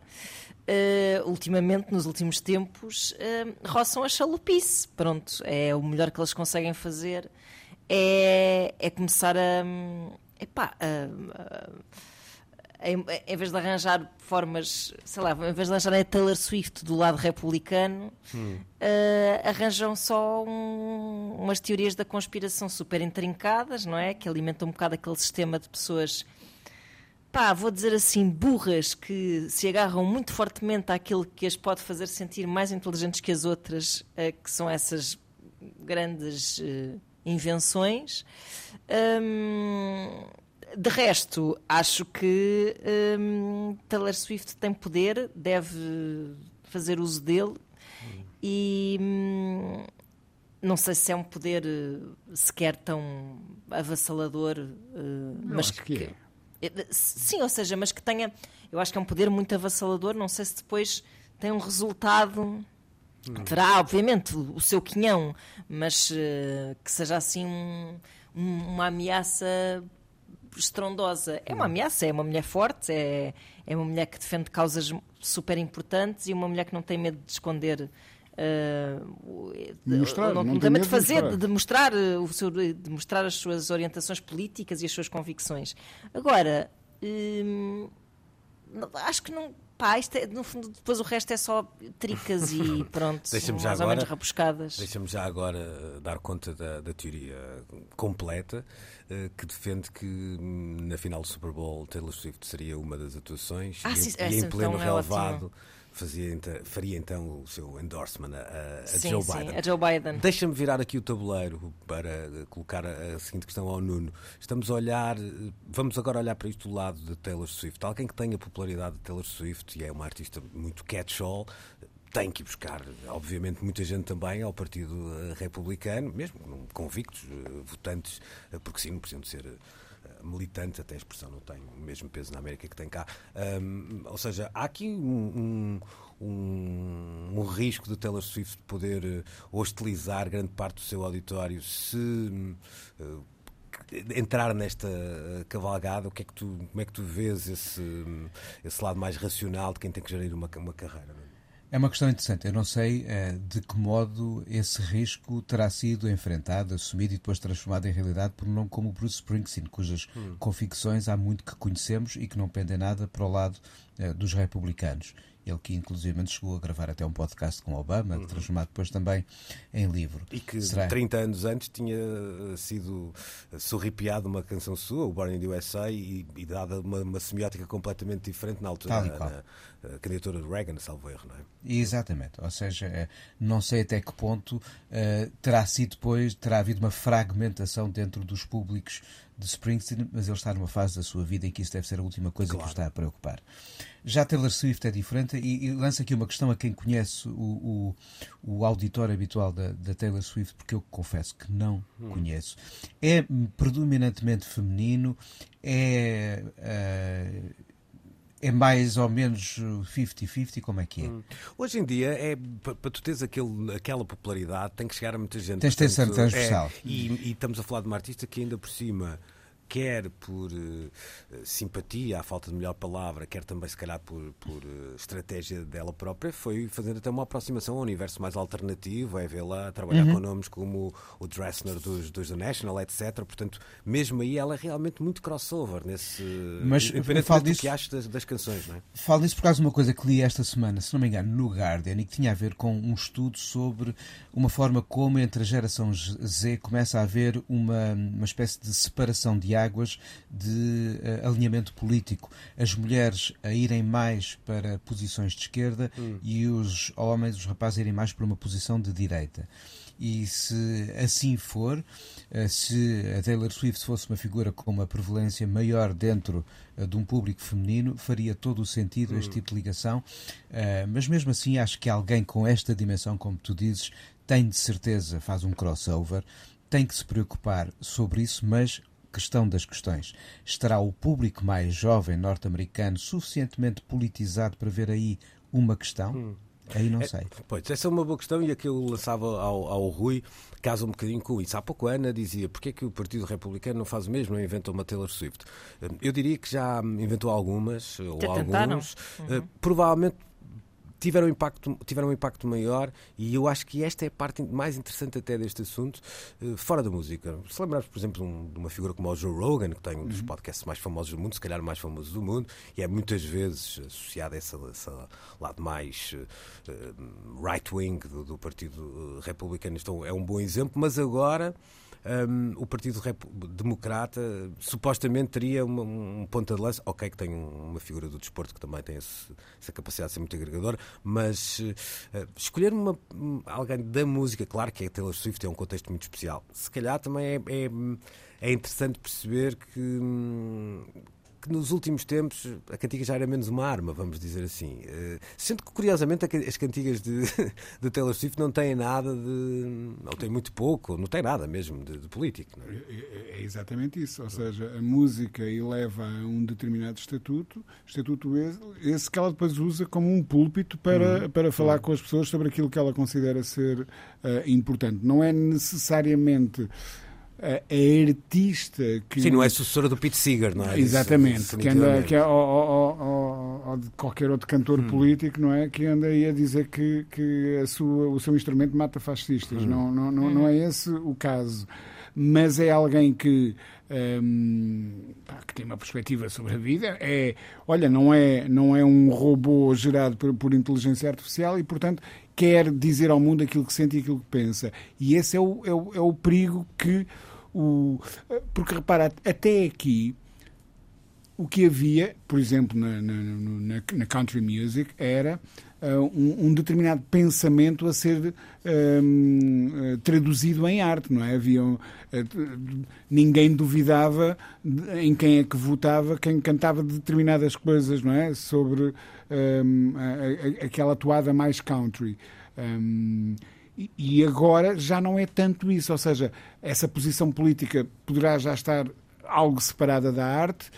eh, ultimamente, nos últimos tempos, eh, roçam a chalupice. Pronto, é o melhor que eles conseguem fazer. É, é começar a. hum, Epá, a- a- em, em vez de arranjar formas, sei lá, em vez de arranjar a Taylor Swift do lado republicano, eh, arranjam só um- umas teorias da conspiração super intrincadas, não é? Que alimentam um bocado aquele sistema de pessoas, pá, vou dizer assim, burras, que se agarram muito fortemente àquilo que as pode fazer sentir mais inteligentes que as outras, eh, que são essas grandes eh, invenções. Hum, de resto, acho que hum, Taylor Swift tem poder, deve fazer uso dele e hum, não sei se é um poder eh, sequer tão avassalador, eh, mas acho que é. Eh, Sim, ou seja, mas que tenha. Eu acho que é um poder muito avassalador. Não sei se depois tem um resultado. Terá, obviamente, o seu quinhão, mas eh, que seja assim um- um- uma ameaça estrondosa. É uma ameaça, é uma mulher forte, é, é uma mulher que defende causas super importantes e uma mulher que não tem medo de esconder. De- Mostrar, não, não de fazer, mostrar. de, de mostrar eh, o seu, de mostrar as suas orientações políticas e as suas convicções. Agora, hum, acho que não. Pá, isto é, no fundo, depois o resto é só tricas e *laughs* pronto, mais ou agora- menos rabuscadas. Deixa-me já agora eh, dar conta da, da teoria completa eh, que defende que hum, na final do Super Bowl Taylor Swift seria uma das atuações Ah, e, sim, em- e em pleno então é relevado fazia, faria então o seu endorsement a, a- sim, Joe sim, Biden. a Joe Biden. Deixa-me virar aqui o tabuleiro para eh, colocar a, a seguinte questão ao Nuno. Estamos a olhar, eh, vamos agora olhar para isto do lado de Taylor Swift. Alguém que tenha popularidade de Taylor Swift e é uma artista muito catch-all, tem que buscar, obviamente, muita gente também ao Partido eh, Republicano, mesmo convictos, votantes, porque sim, não precisam de ser. Militante, até a expressão não tem o mesmo peso na América que tem cá. Ahm, ou seja, há aqui um, um, um- um risco de Taylor Swift poder eh, hostilizar grande parte do seu auditório se eh, entrar nesta eh, cavalgada. O que é que tu, como é que tu vês esse, esse lado mais racional de quem tem que gerir uma, uma carreira? É? Uma questão interessante. Eu não sei eh, de que modo esse risco terá sido enfrentado, assumido e depois transformado em realidade por um nome como Bruce Springsteen, cujas convicções há muito que conhecemos e que não pendem nada para o lado eh, dos republicanos. Ele que inclusivamente chegou a gravar até um podcast com Obama, transformado depois também em livro. E que Será? 30 anos antes tinha eh, sido sorripiado uma canção sua, o Born in the USA, e, e dada uma, uma semiótica completamente diferente na altura Tal e na, qual. na- a candidatura de Reagan, salvo erro, não é? Exatamente, ou seja, eh, não sei até que ponto eh, terá sido depois, terá havido uma fragmentação dentro dos públicos de Springsteen, mas ele está numa fase da sua vida em que isso deve ser a última coisa que o está a preocupar. Já Taylor Swift é diferente e, e lança aqui uma questão a quem conhece o, o, o auditório habitual da, da Taylor Swift, porque eu confesso que não conheço. É hum, predominantemente feminino, é. eh, é mais ou menos 50-50, como é que é? Hoje em dia, é, pa- para tu teres aquele, aquela popularidade, tem que chegar a muita gente. Tens de ter transversal. é, e, e estamos a falar de uma artista que ainda por cima quer por eh, simpatia, à falta de melhor palavra, quer também se calhar por, por eh, estratégia dela própria, foi fazer até uma aproximação ao universo mais alternativo, é vê-la trabalhar Uhum. com nomes como o Dressner dos, dos The National, etc. Portanto, mesmo aí ela é realmente muito crossover nesse. Mas falo disso- que acho das, das canções, não é? Falo nisso por causa de uma coisa que li esta semana, se não me engano, no Guardian, e que tinha a ver com um estudo sobre uma forma como entre a geração Z começa a haver uma, uma espécie de separação de águas de eh, alinhamento político. As mulheres a irem mais para posições de esquerda e os homens, os rapazes, a irem mais para uma posição de direita. E se assim for, eh, se a Taylor Swift fosse uma figura com uma prevalência maior dentro eh, de um público feminino, faria todo o sentido este tipo de ligação. Mas mesmo assim, acho que alguém com esta dimensão, como tu dizes, tem de certeza, faz um crossover, tem que se preocupar sobre isso, mas questão das questões. Estará o público mais jovem norte-americano suficientemente politizado para ver aí uma questão? Aí não sei. Pois, essa é uma boa questão e a que eu lançava ao, ao Rui casa um bocadinho com isso. Há pouco a Ana dizia porque é que o Partido Republicano não faz o mesmo, não inventa uma Taylor Swift. Eu diria que já inventou algumas, ou tentaram. alguns. Eh, Provavelmente tiveram um, impacto, tiveram um impacto maior e eu acho que esta é a parte mais interessante até deste assunto, eh, fora da música. Se lembrarmos, por exemplo, um- de uma figura como o Joe Rogan, que tem um dos podcasts mais famosos do mundo, se calhar o mais famoso do mundo, e é muitas vezes associado a esse, lado mais eh, eh, right-wing do, do Partido Republicano. Então é um bom exemplo, mas agora. Hum, o Partido Democrata supostamente teria uma- um ponta de lança, ok que tem um- uma figura do desporto que também tem esse- essa capacidade de ser muito agregadora, mas eh, escolher uma, um, alguém da música, claro que a Taylor Swift é um contexto muito especial, se calhar também é, é, é interessante perceber que, hum, que nos últimos tempos a cantiga já era menos uma arma, vamos dizer assim. Eh, Sendo que, curiosamente, as cantigas de, *laughs* de Taylor Swift não têm nada de. ou têm muito pouco, não têm nada mesmo de, de político. não é? É é exatamente isso, ou seja, a música eleva a um determinado estatuto, estatuto esse, esse que ela depois usa como um púlpito para, para falar com as pessoas sobre aquilo que ela considera ser eh, importante. Não é necessariamente a, a artista que. Sim, não é sucessora do Pete Seeger, não é? Exatamente, Isso, que anda que é ao- ao- ao ou de qualquer outro cantor político, não é? Que anda aí a dizer que, que a sua, o seu instrumento mata fascistas. Não, não, não, não é esse o caso. Mas é alguém que, hum, pá, que tem uma perspectiva sobre a vida. É, olha, não é, não é um robô gerado por, por inteligência artificial e, portanto, quer dizer ao mundo aquilo que sente e aquilo que pensa. E esse é o, é o, é o perigo que o. Porque repara, até aqui o que havia, por exemplo, na, na, na, na country music, era um, um, determinado pensamento a ser um, uh, traduzido em arte, não é? Havia, uh, ninguém duvidava em quem é que votava, quem cantava determinadas coisas, não é? Sobre um, a, a, aquela toada mais country. e agora já não é tanto isso, ou seja, essa posição política poderá já estar algo separada da arte,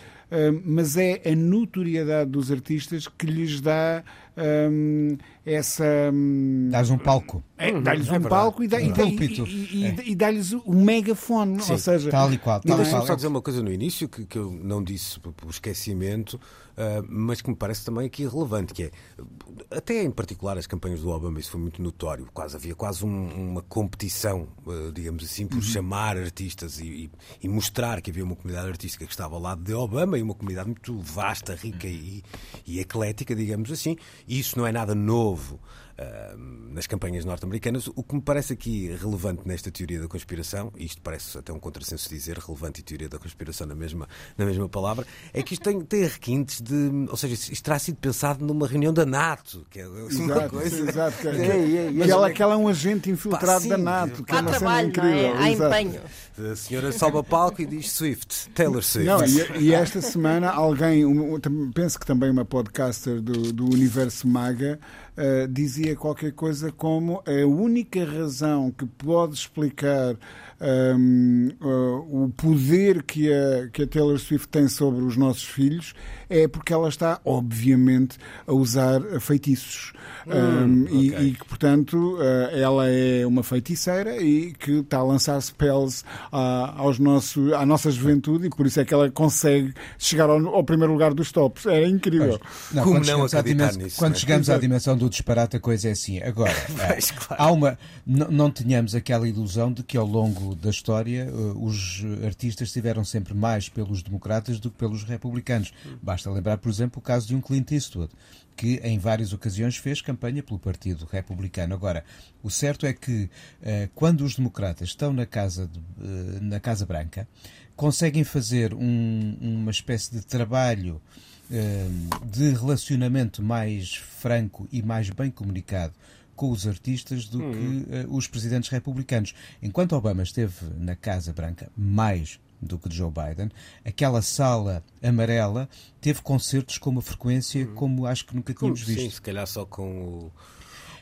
mas é a notoriedade dos artistas que lhes dá um, essa. Um, Dás um palco. É, dá-lhes é um palco e, dá, e, e, é. e dá-lhes um megafone. Sim, ou seja, tal e qual. Tal Deixa-me só dizer uma coisa no início que, que eu não disse por esquecimento, uh, mas que me parece também aqui relevante, que é até em particular as campanhas do Obama, isso foi muito notório. Quase havia quase um, uma competição, uh, digamos assim, por uhum. chamar artistas e, e, mostrar que havia uma comunidade artística que estava ao lado de Obama e uma comunidade muito vasta, rica e, e eclética, digamos assim. E isso não é nada novo nas campanhas norte-americanas. O que me parece aqui relevante nesta teoria da conspiração, e isto parece até um contrassenso dizer, relevante e teoria da conspiração na mesma, na mesma palavra, é que isto tem, tem requintes de. Ou seja, isto terá sido pensado numa reunião da NATO. Que é assim uma exato, coisa. Exato, que, é, é, que, ela, que ela é um agente infiltrado pá, da NATO. Que é uma trabalho, cena incrível. Não é? Há empenho. A senhora sobe a palco e diz Swift, Taylor Swift. Não, e, e esta semana alguém, um, penso que também uma podcaster do, do Universo Maga, uh, dizia qualquer coisa como a única razão que pode explicar um, uh, o poder que a, que a Taylor Swift tem sobre os nossos filhos é porque ela está, obviamente, a usar feitiços. Hum, um, okay. e, e, que, portanto, uh, ela é uma feiticeira e que está a lançar spells à, aos nosso, à nossa juventude e por isso é que ela consegue chegar ao, ao primeiro lugar dos tops. É incrível. Não, Como não acreditar nisso? Quando é? chegamos à dimensão do disparate, a coisa é assim. Agora, *laughs* Mas, claro. há uma, não tenhamos aquela ilusão de que ao longo da história uh, os artistas estiveram sempre mais pelos democratas do que pelos republicanos. Basta lembrar, por exemplo, o caso de um Clint Eastwood, que em várias ocasiões fez campanha pelo Partido Republicano. Agora, o certo é que uh, quando os democratas estão na Casa, de, na casa Branca, conseguem fazer um, uma espécie de trabalho de relacionamento mais franco e mais bem comunicado com os artistas do uhum. que os presidentes republicanos. Enquanto Obama esteve na Casa Branca mais do que de Joe Biden. Aquela sala amarela teve concertos com uma frequência uhum. como acho que nunca tínhamos visto. Sim, se calhar só com o,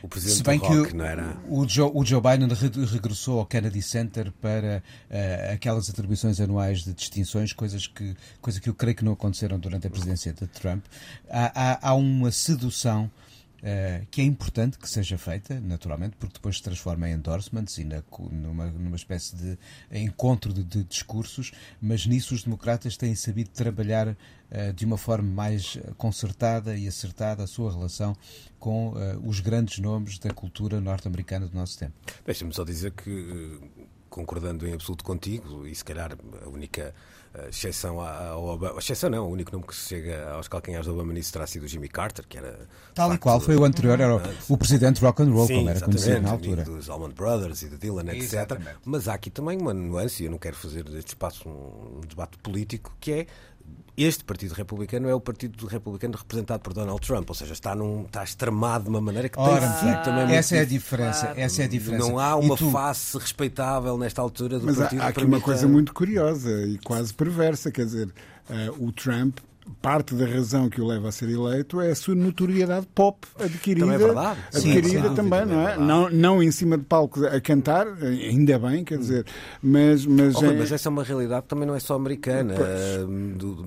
o presidente Se bem que rock, o, não era? O Joe, o Joe Biden regressou ao Kennedy Center para uh, aquelas atribuições anuais de distinções, coisas que, coisa que eu creio que não aconteceram durante a presidência de Trump. Há, há, há uma sedução Uh, que é importante que seja feita, naturalmente, porque depois se transforma em endorsements e na, numa, numa espécie de encontro de, de, discursos, mas nisso os democratas têm sabido trabalhar uh, de uma forma mais concertada e acertada a sua relação com uh, os grandes nomes da cultura norte-americana do nosso tempo. Deixa-me só dizer que, concordando em absoluto contigo, e se calhar a única exceção ao Obama. Exceção não, o único nome que se chega aos calcanhares do Obama nisso terá sido o Jimmy Carter, que era. Tal e qual foi o anterior, era o, o presidente rock and roll, Sim, como era conhecido na altura. dos Allman Brothers e do Dylan, etc. Exatamente. Mas há aqui também uma nuance, e eu não quero fazer deste espaço um debate político, que é este Partido Republicano é o Partido Republicano representado por Donald Trump, ou seja, está, num, está extremado de uma maneira que Ora, tem sido também essa é a diferença, essa é a diferença. Não há uma tu... face respeitável nesta altura do Mas Partido há, há aqui uma coisa muito curiosa e quase perversa, quer dizer, uh, o Trump parte da razão que o leva a ser eleito é a sua notoriedade pop adquirida, também é verdade. adquirida Sim, também, não é? Não, não em cima de palco a cantar, ainda bem, quer dizer, mas mas, oh, é... mas essa é uma realidade que também não é só americana.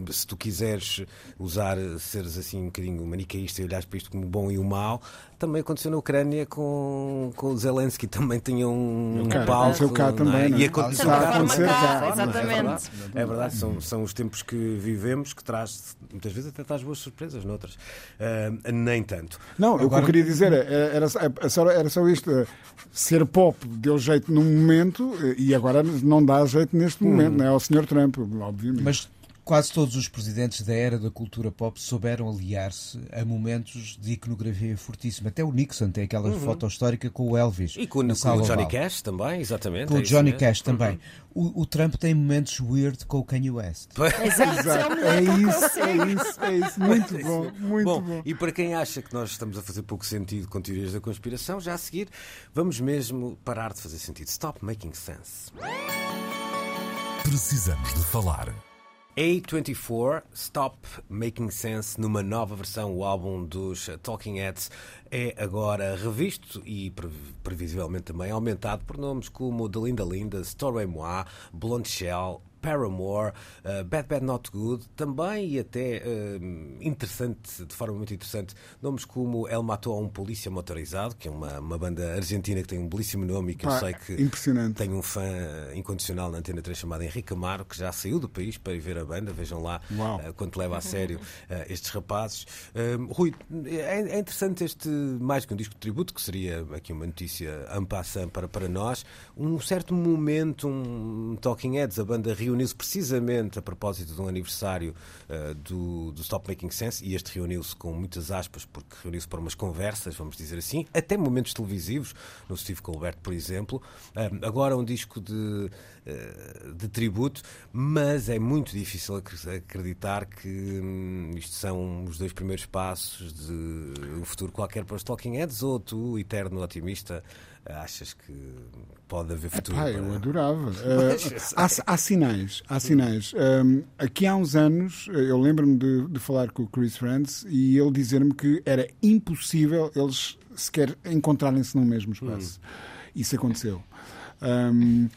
Se tu quiseres usar, seres assim um bocadinho manicaísta e olhares para isto como o bom e o mau, também aconteceu na Ucrânia com, com o Zelensky, também tinha um, um palco. Cá também, é? E aconteceu cá, cá. Exatamente. É verdade, é verdade. São, são os tempos que vivemos que traz muitas vezes até traz boas surpresas, noutras uh, nem tanto. Não, Agora... o que eu queria dizer era, era, era, era só isto: eh, ser pop deu jeito num momento eh, e agora não dá jeito neste momento, hum. não é? Ao Sr. Trump, obviamente. Mas quase todos os presidentes da era da cultura pop souberam aliar-se a momentos de iconografia fortíssima. Até o Nixon tem aquela uhum. foto histórica com o Elvis. E com, com o Johnny Cash também, exatamente. Com é o Johnny Cash também. Uhum. O, o, Trump tem momentos weird com o Kanye West. Exato, é, é isso, é isso, é *laughs* isso. Muito bom, muito bom, bom. E para quem acha que nós estamos a fazer pouco sentido com teorias da conspiração, já a seguir vamos mesmo parar de fazer sentido. Stop making sense. Precisamos de falar. A24 Stop Making Sense numa nova versão. O álbum dos Talking Heads é agora revisto e previsivelmente também aumentado por nomes como Delinda Linda, Story Moi, Blonde Shell, Paramore, uh, Bad Bad Not Good, também e até uh, interessante, de forma muito interessante, nomes como El Matou a um Polícia Motorizado, que é uma, uma banda argentina que tem um belíssimo nome e que eu sei que tem um fã incondicional na Antena 3 chamado Henrique Amaro, que já saiu do país para ir ver a banda. Vejam lá uh, quanto leva a sério estes rapazes. Rui, é, é, interessante este, mais que um disco de tributo, que seria aqui uma notícia ampassant para, para nós, um certo momento, um Talking Heads, a banda Rio reuniu-se precisamente a propósito de um aniversário uh, do, do Stop Making Sense, e este reuniu-se com muitas aspas, porque reuniu-se para umas conversas, vamos dizer assim, até momentos televisivos, no Steve Colbert, por exemplo. Uh, agora um disco de, uh, de tributo, mas é muito difícil acreditar que hum, isto são os dois primeiros passos de um futuro qualquer para os Talking Heads, ou tu, eterno otimista, achas que pode haver futuro? Epá, eu adorava. *laughs* Uh, há, há, sinais, há sinais. Um, aqui há uns anos, eu lembro-me de, de, falar com o Chris Friends e ele dizer-me que era impossível eles sequer encontrarem-se no mesmo espaço. Hum. Isso aconteceu. Um,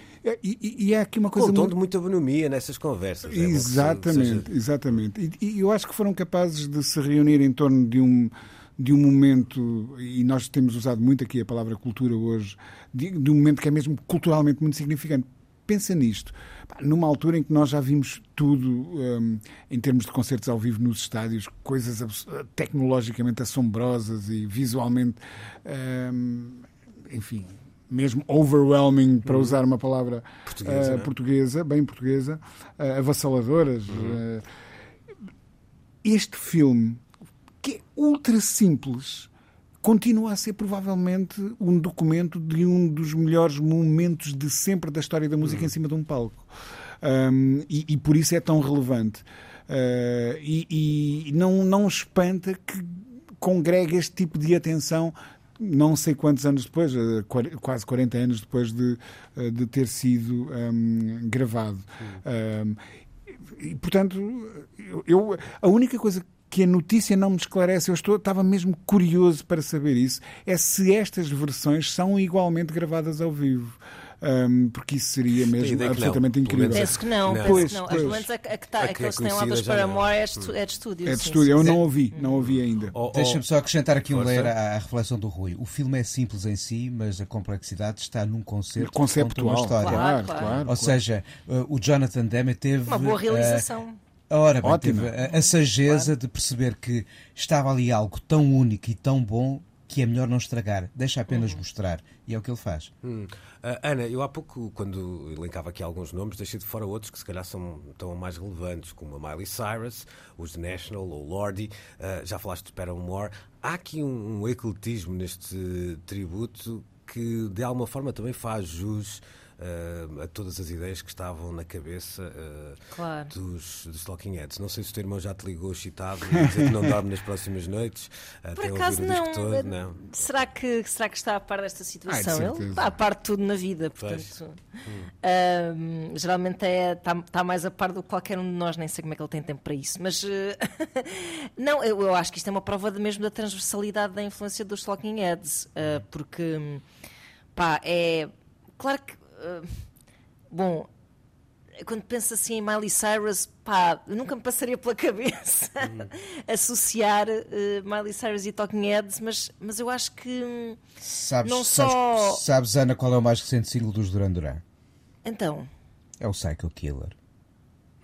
e, e, é aqui uma coisa. Com um tom muito... de muita bonomia nessas conversas. É exatamente, seja... exatamente. E, e eu acho que foram capazes de se reunir em torno de um de um momento, e nós temos usado muito aqui a palavra cultura hoje, de, de um momento que é mesmo culturalmente muito significante. Pensa nisto, numa altura em que nós já vimos tudo um, em termos de concertos ao vivo nos estádios, coisas tecnologicamente assombrosas e visualmente, um, enfim, mesmo overwhelming, para uhum. usar uma palavra portuguesa, uh, portuguesa bem portuguesa, uh, avassaladoras. Uhum. Uh, este filme que é ultra simples, continua a ser provavelmente um documento de um dos melhores momentos de sempre da história da música uhum. em cima de um palco. Um, e, e, por isso é tão relevante. Uh, e, e não, não espanta que congrega este tipo de atenção não sei quantos anos depois, eh, quase 40 anos depois de, eh, de ter sido um, gravado. Um, e, portanto, eu, a única coisa que a notícia não me esclarece, eu estou, estava mesmo curioso para saber isso, é se estas versões são igualmente gravadas ao vivo. Um, porque isso seria mesmo absolutamente incrível. Penso que não, não. Pois, que não. As momentos a, a, que, tá, a que eles têm lá dos Paramore é, de, é de estúdio. É de estúdio, eu não ouvi, não ouvi ainda. Oh, oh, Deixa-me só acrescentar aqui um ler à, à, reflexão do Rui. O filme é simples em si, mas a complexidade está num concerto conceptual, uma história. Claro, claro. claro Ou seja, uh, o Jonathan Demme teve uma boa realização. Ora, bem, teve a, a sageza claro. de perceber que estava ali algo tão único e tão bom que é melhor não estragar, deixa apenas uhum. mostrar. E é o que ele faz. Hum. Uh, Ana, eu há pouco, quando elencava aqui alguns nomes, deixei de fora outros que se calhar são tão mais relevantes, como a Miley Cyrus, os National ou Lordi, uh, já falaste de Paramore. Há aqui um, um ecletismo neste tributo que de alguma forma também faz jus uh, a todas as ideias que estavam na cabeça uh, claro. dos, dos Talking Heads. Não sei se o teu irmão já te ligou excitado e dizer que não dorme nas próximas noites. Por acaso não. Todo, não. Será, que, será que está a par desta situação? Ai, Ele está a par de tudo na vida, portanto. Hum. geralmente é, está, está mais a par do que qualquer um de nós, nem sei como é que ele tem tempo para isso. Mas eh, *laughs* não, eu, eu, acho que isto é uma prova de, mesmo da transversalidade da influência dos Talking Heads, uh, porque pá, é claro que ah, bom, quando penso assim em Miley Cyrus, pá, nunca me passaria pela cabeça *laughs* hum. associar uh, Miley Cyrus e Talking Heads, mas, mas eu acho que hum, sabes, não só. Sabes, sabes, Ana, qual é o mais recente single dos Duran Duran? Então. É o Psycho Killer.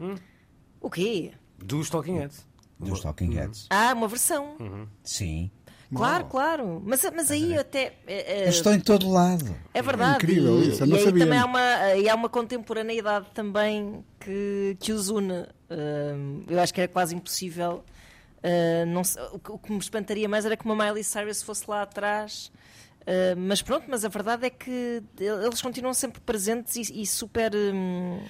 Hum? O quê? Dos Talking Heads. dos Talking Heads. Ah, uma versão. Sim. Claro, claro. Mas, mas aí até. é, é, estão em todo lado. É verdade. incrível e, isso, eu e não aí sabia. também há uma, e há uma contemporaneidade também que, que os une. Eu acho que era quase impossível. não o, que- me espantaria mais era que uma Miley Cyrus fosse lá atrás. Mas pronto, mas a verdade é que eles continuam sempre presentes e, e super. hum,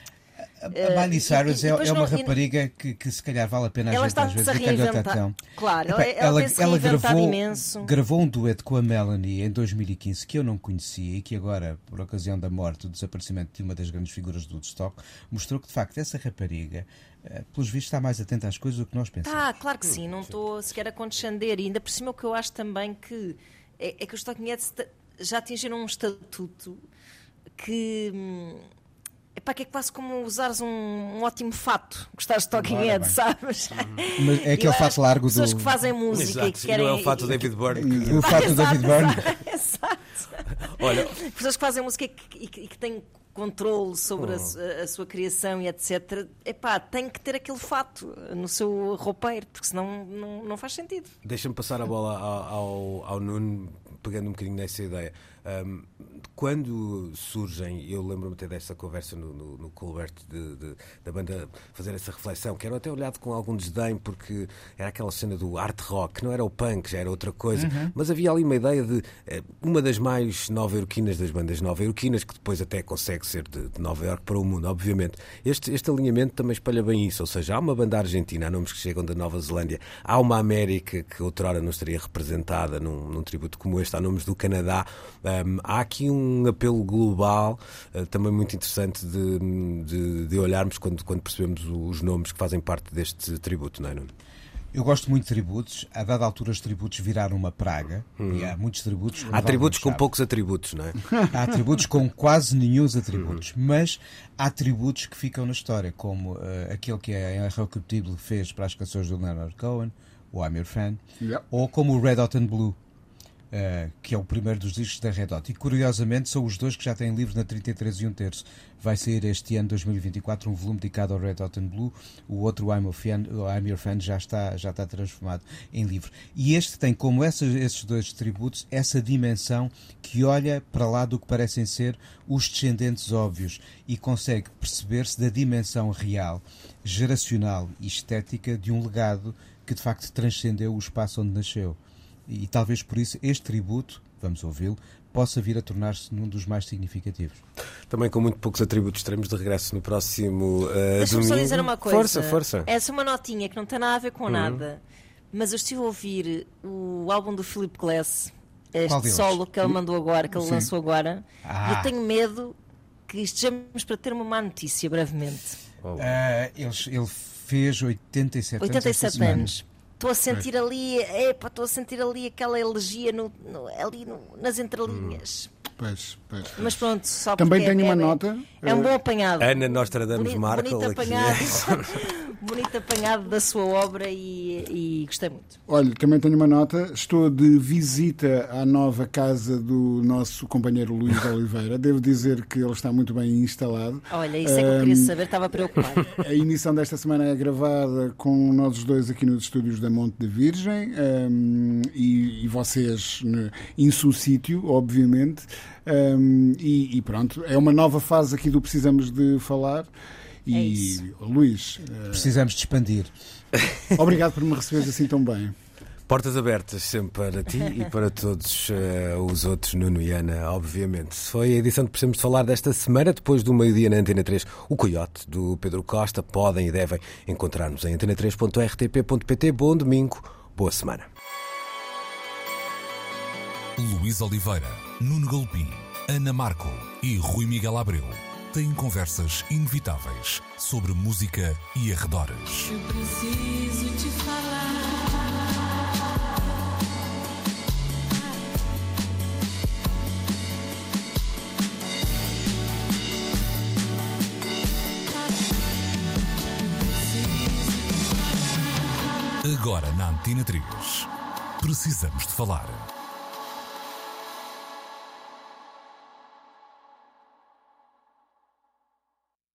A Eh, Miley e- Cyrus é, é uma não- e- rapariga que, que se calhar vale a pena a ela está às vezes a tão. Claro, Epá, ela, ela, tem-se reinventado gravou, imenso. gravou um dueto com a Melanie em 2015 que eu não conhecia e que agora, por ocasião da morte, o desaparecimento de uma das grandes figuras do Woodstock, mostrou que de facto essa rapariga, eh, pelos vistos, está mais atenta às coisas do que nós pensamos. Tá, claro que sim, não estou sequer a condescender. E ainda por cima o que eu acho também que é, é que os Talking Heads já atingiram um estatuto que. hum, Epá, que é quase como usares um, um ótimo fato, gostares de Talking Ora bem. sabes? Mas é aquele fato largo que Pessoas do- que fazem música e Exato, que sim, querem. não é o fato do David Byrne. que- O fato do David Byrne. *laughs* Exato. Olha, Pessoas que fazem música e que, e que- e que têm controle sobre a, su- a sua criação e etc. Epá, tem que ter aquele fato no seu roupeiro, porque senão não, não faz sentido. Deixa-me passar a bola ao, ao, ao Nuno, pegando um bocadinho nessa ideia. Um, quando surgem, eu lembro-me até dessa conversa no, no, no Colbert de, de- da banda fazer essa reflexão, que era até olhado com algum desdém, porque era aquela cena do art rock, não era o punk, já era outra coisa, mas havia ali uma ideia de eh, uma das mais nova-iorquinas das bandas nova-iorquinas, que depois até consegue ser de, de Nova York para o mundo, obviamente. Este, este alinhamento também espalha bem isso, ou seja, há uma banda argentina, há nomes que chegam da Nova Zelândia, há uma América que outrora não estaria representada num, num tributo como este, há nomes do Canadá. Um, há aqui um apelo global uh, também muito interessante de, de, de olharmos quando, quando percebemos os nomes que fazem parte deste tributo, não é, Nuno? Eu gosto muito de tributos. A dada altura, os tributos viraram uma praga. E há muitos tributos. Há tributos com poucos atributos, não é? *laughs* Há atributos com quase nenhum atributos, mas há atributos que ficam na história, como eh, aquele que a Irrecuptible fez para as canções do Leonard Cohen, o I'm Your Fan, Yeah. ou como o Red Hot and Blue, eh, que é o primeiro dos discos da Red Hot. E curiosamente são os dois que já têm livros na 33 e um terço. Vai sair este ano, 2024, um volume dedicado ao Red Hot and Blue. O outro, I'm, Fan, I'm Your Fan, já está, já está transformado em livro. E este tem como essas, esses dois tributos essa dimensão que olha para lá do que parecem ser os descendentes óbvios e consegue perceber-se da dimensão real, geracional e estética de um legado que de facto transcendeu o espaço onde nasceu. E talvez por isso este tributo, vamos ouvi-lo, possa vir a tornar-se num dos mais significativos. Também com muito poucos atributos, estaremos de regresso no próximo uh, Deixa-me domingo. só dizer uma coisa. Força, força. Essa é uma notinha que não tem nada a ver com nada. Mas eu estive a ouvir o álbum do Philip Glass, este solo que ele mandou agora, que ele Sim. lançou agora. Ah. E eu tenho medo que estejamos para ter uma má notícia brevemente. Ah, ele, ele fez 87, anos. esta 87 semana. anos. Estou a sentir ali, epá, estou a sentir ali aquela elegia no, no- ali no- nas entrelinhas. Pois, pois. Mas pronto, só Também é- tenho uma é- nota. É um bom apanhado. Ana Nostradamus Bonito, Markle bonito aqui. apanhado, *laughs* bonito apanhado da sua obra e, e gostei muito. Olha, também tenho uma nota. Estou de visita à nova casa do nosso companheiro Luís Oliveira. Devo dizer que ele está muito bem instalado. Olha, isso é que eu queria saber, estava preocupado. *laughs* A emissão desta semana é gravada com nós os dois aqui nos estúdios da Monte da Virgem um, e, e vocês in su sítio, obviamente. Um, e, e pronto, é uma nova fase aqui do Precisamos de Falar. É E isso. Luís, eh, Precisamos de expandir. *laughs* obrigado por me receberes assim tão bem. Portas abertas sempre para ti e para todos eh, os outros, Nuno e Ana, obviamente. Foi a edição de Precisamos de Falar desta semana, depois do meio-dia na Antena 3, o Coyote, do Pedro Costa. Podem e devem encontrar-nos em antena3.rtp.pt. Bom domingo, boa semana. Luís Oliveira, Nuno Galpim, Ana Marco e Rui Miguel Abreu têm conversas inevitáveis sobre música e arredores. Eu preciso te falar. Agora na Antena 3. Precisamos de falar.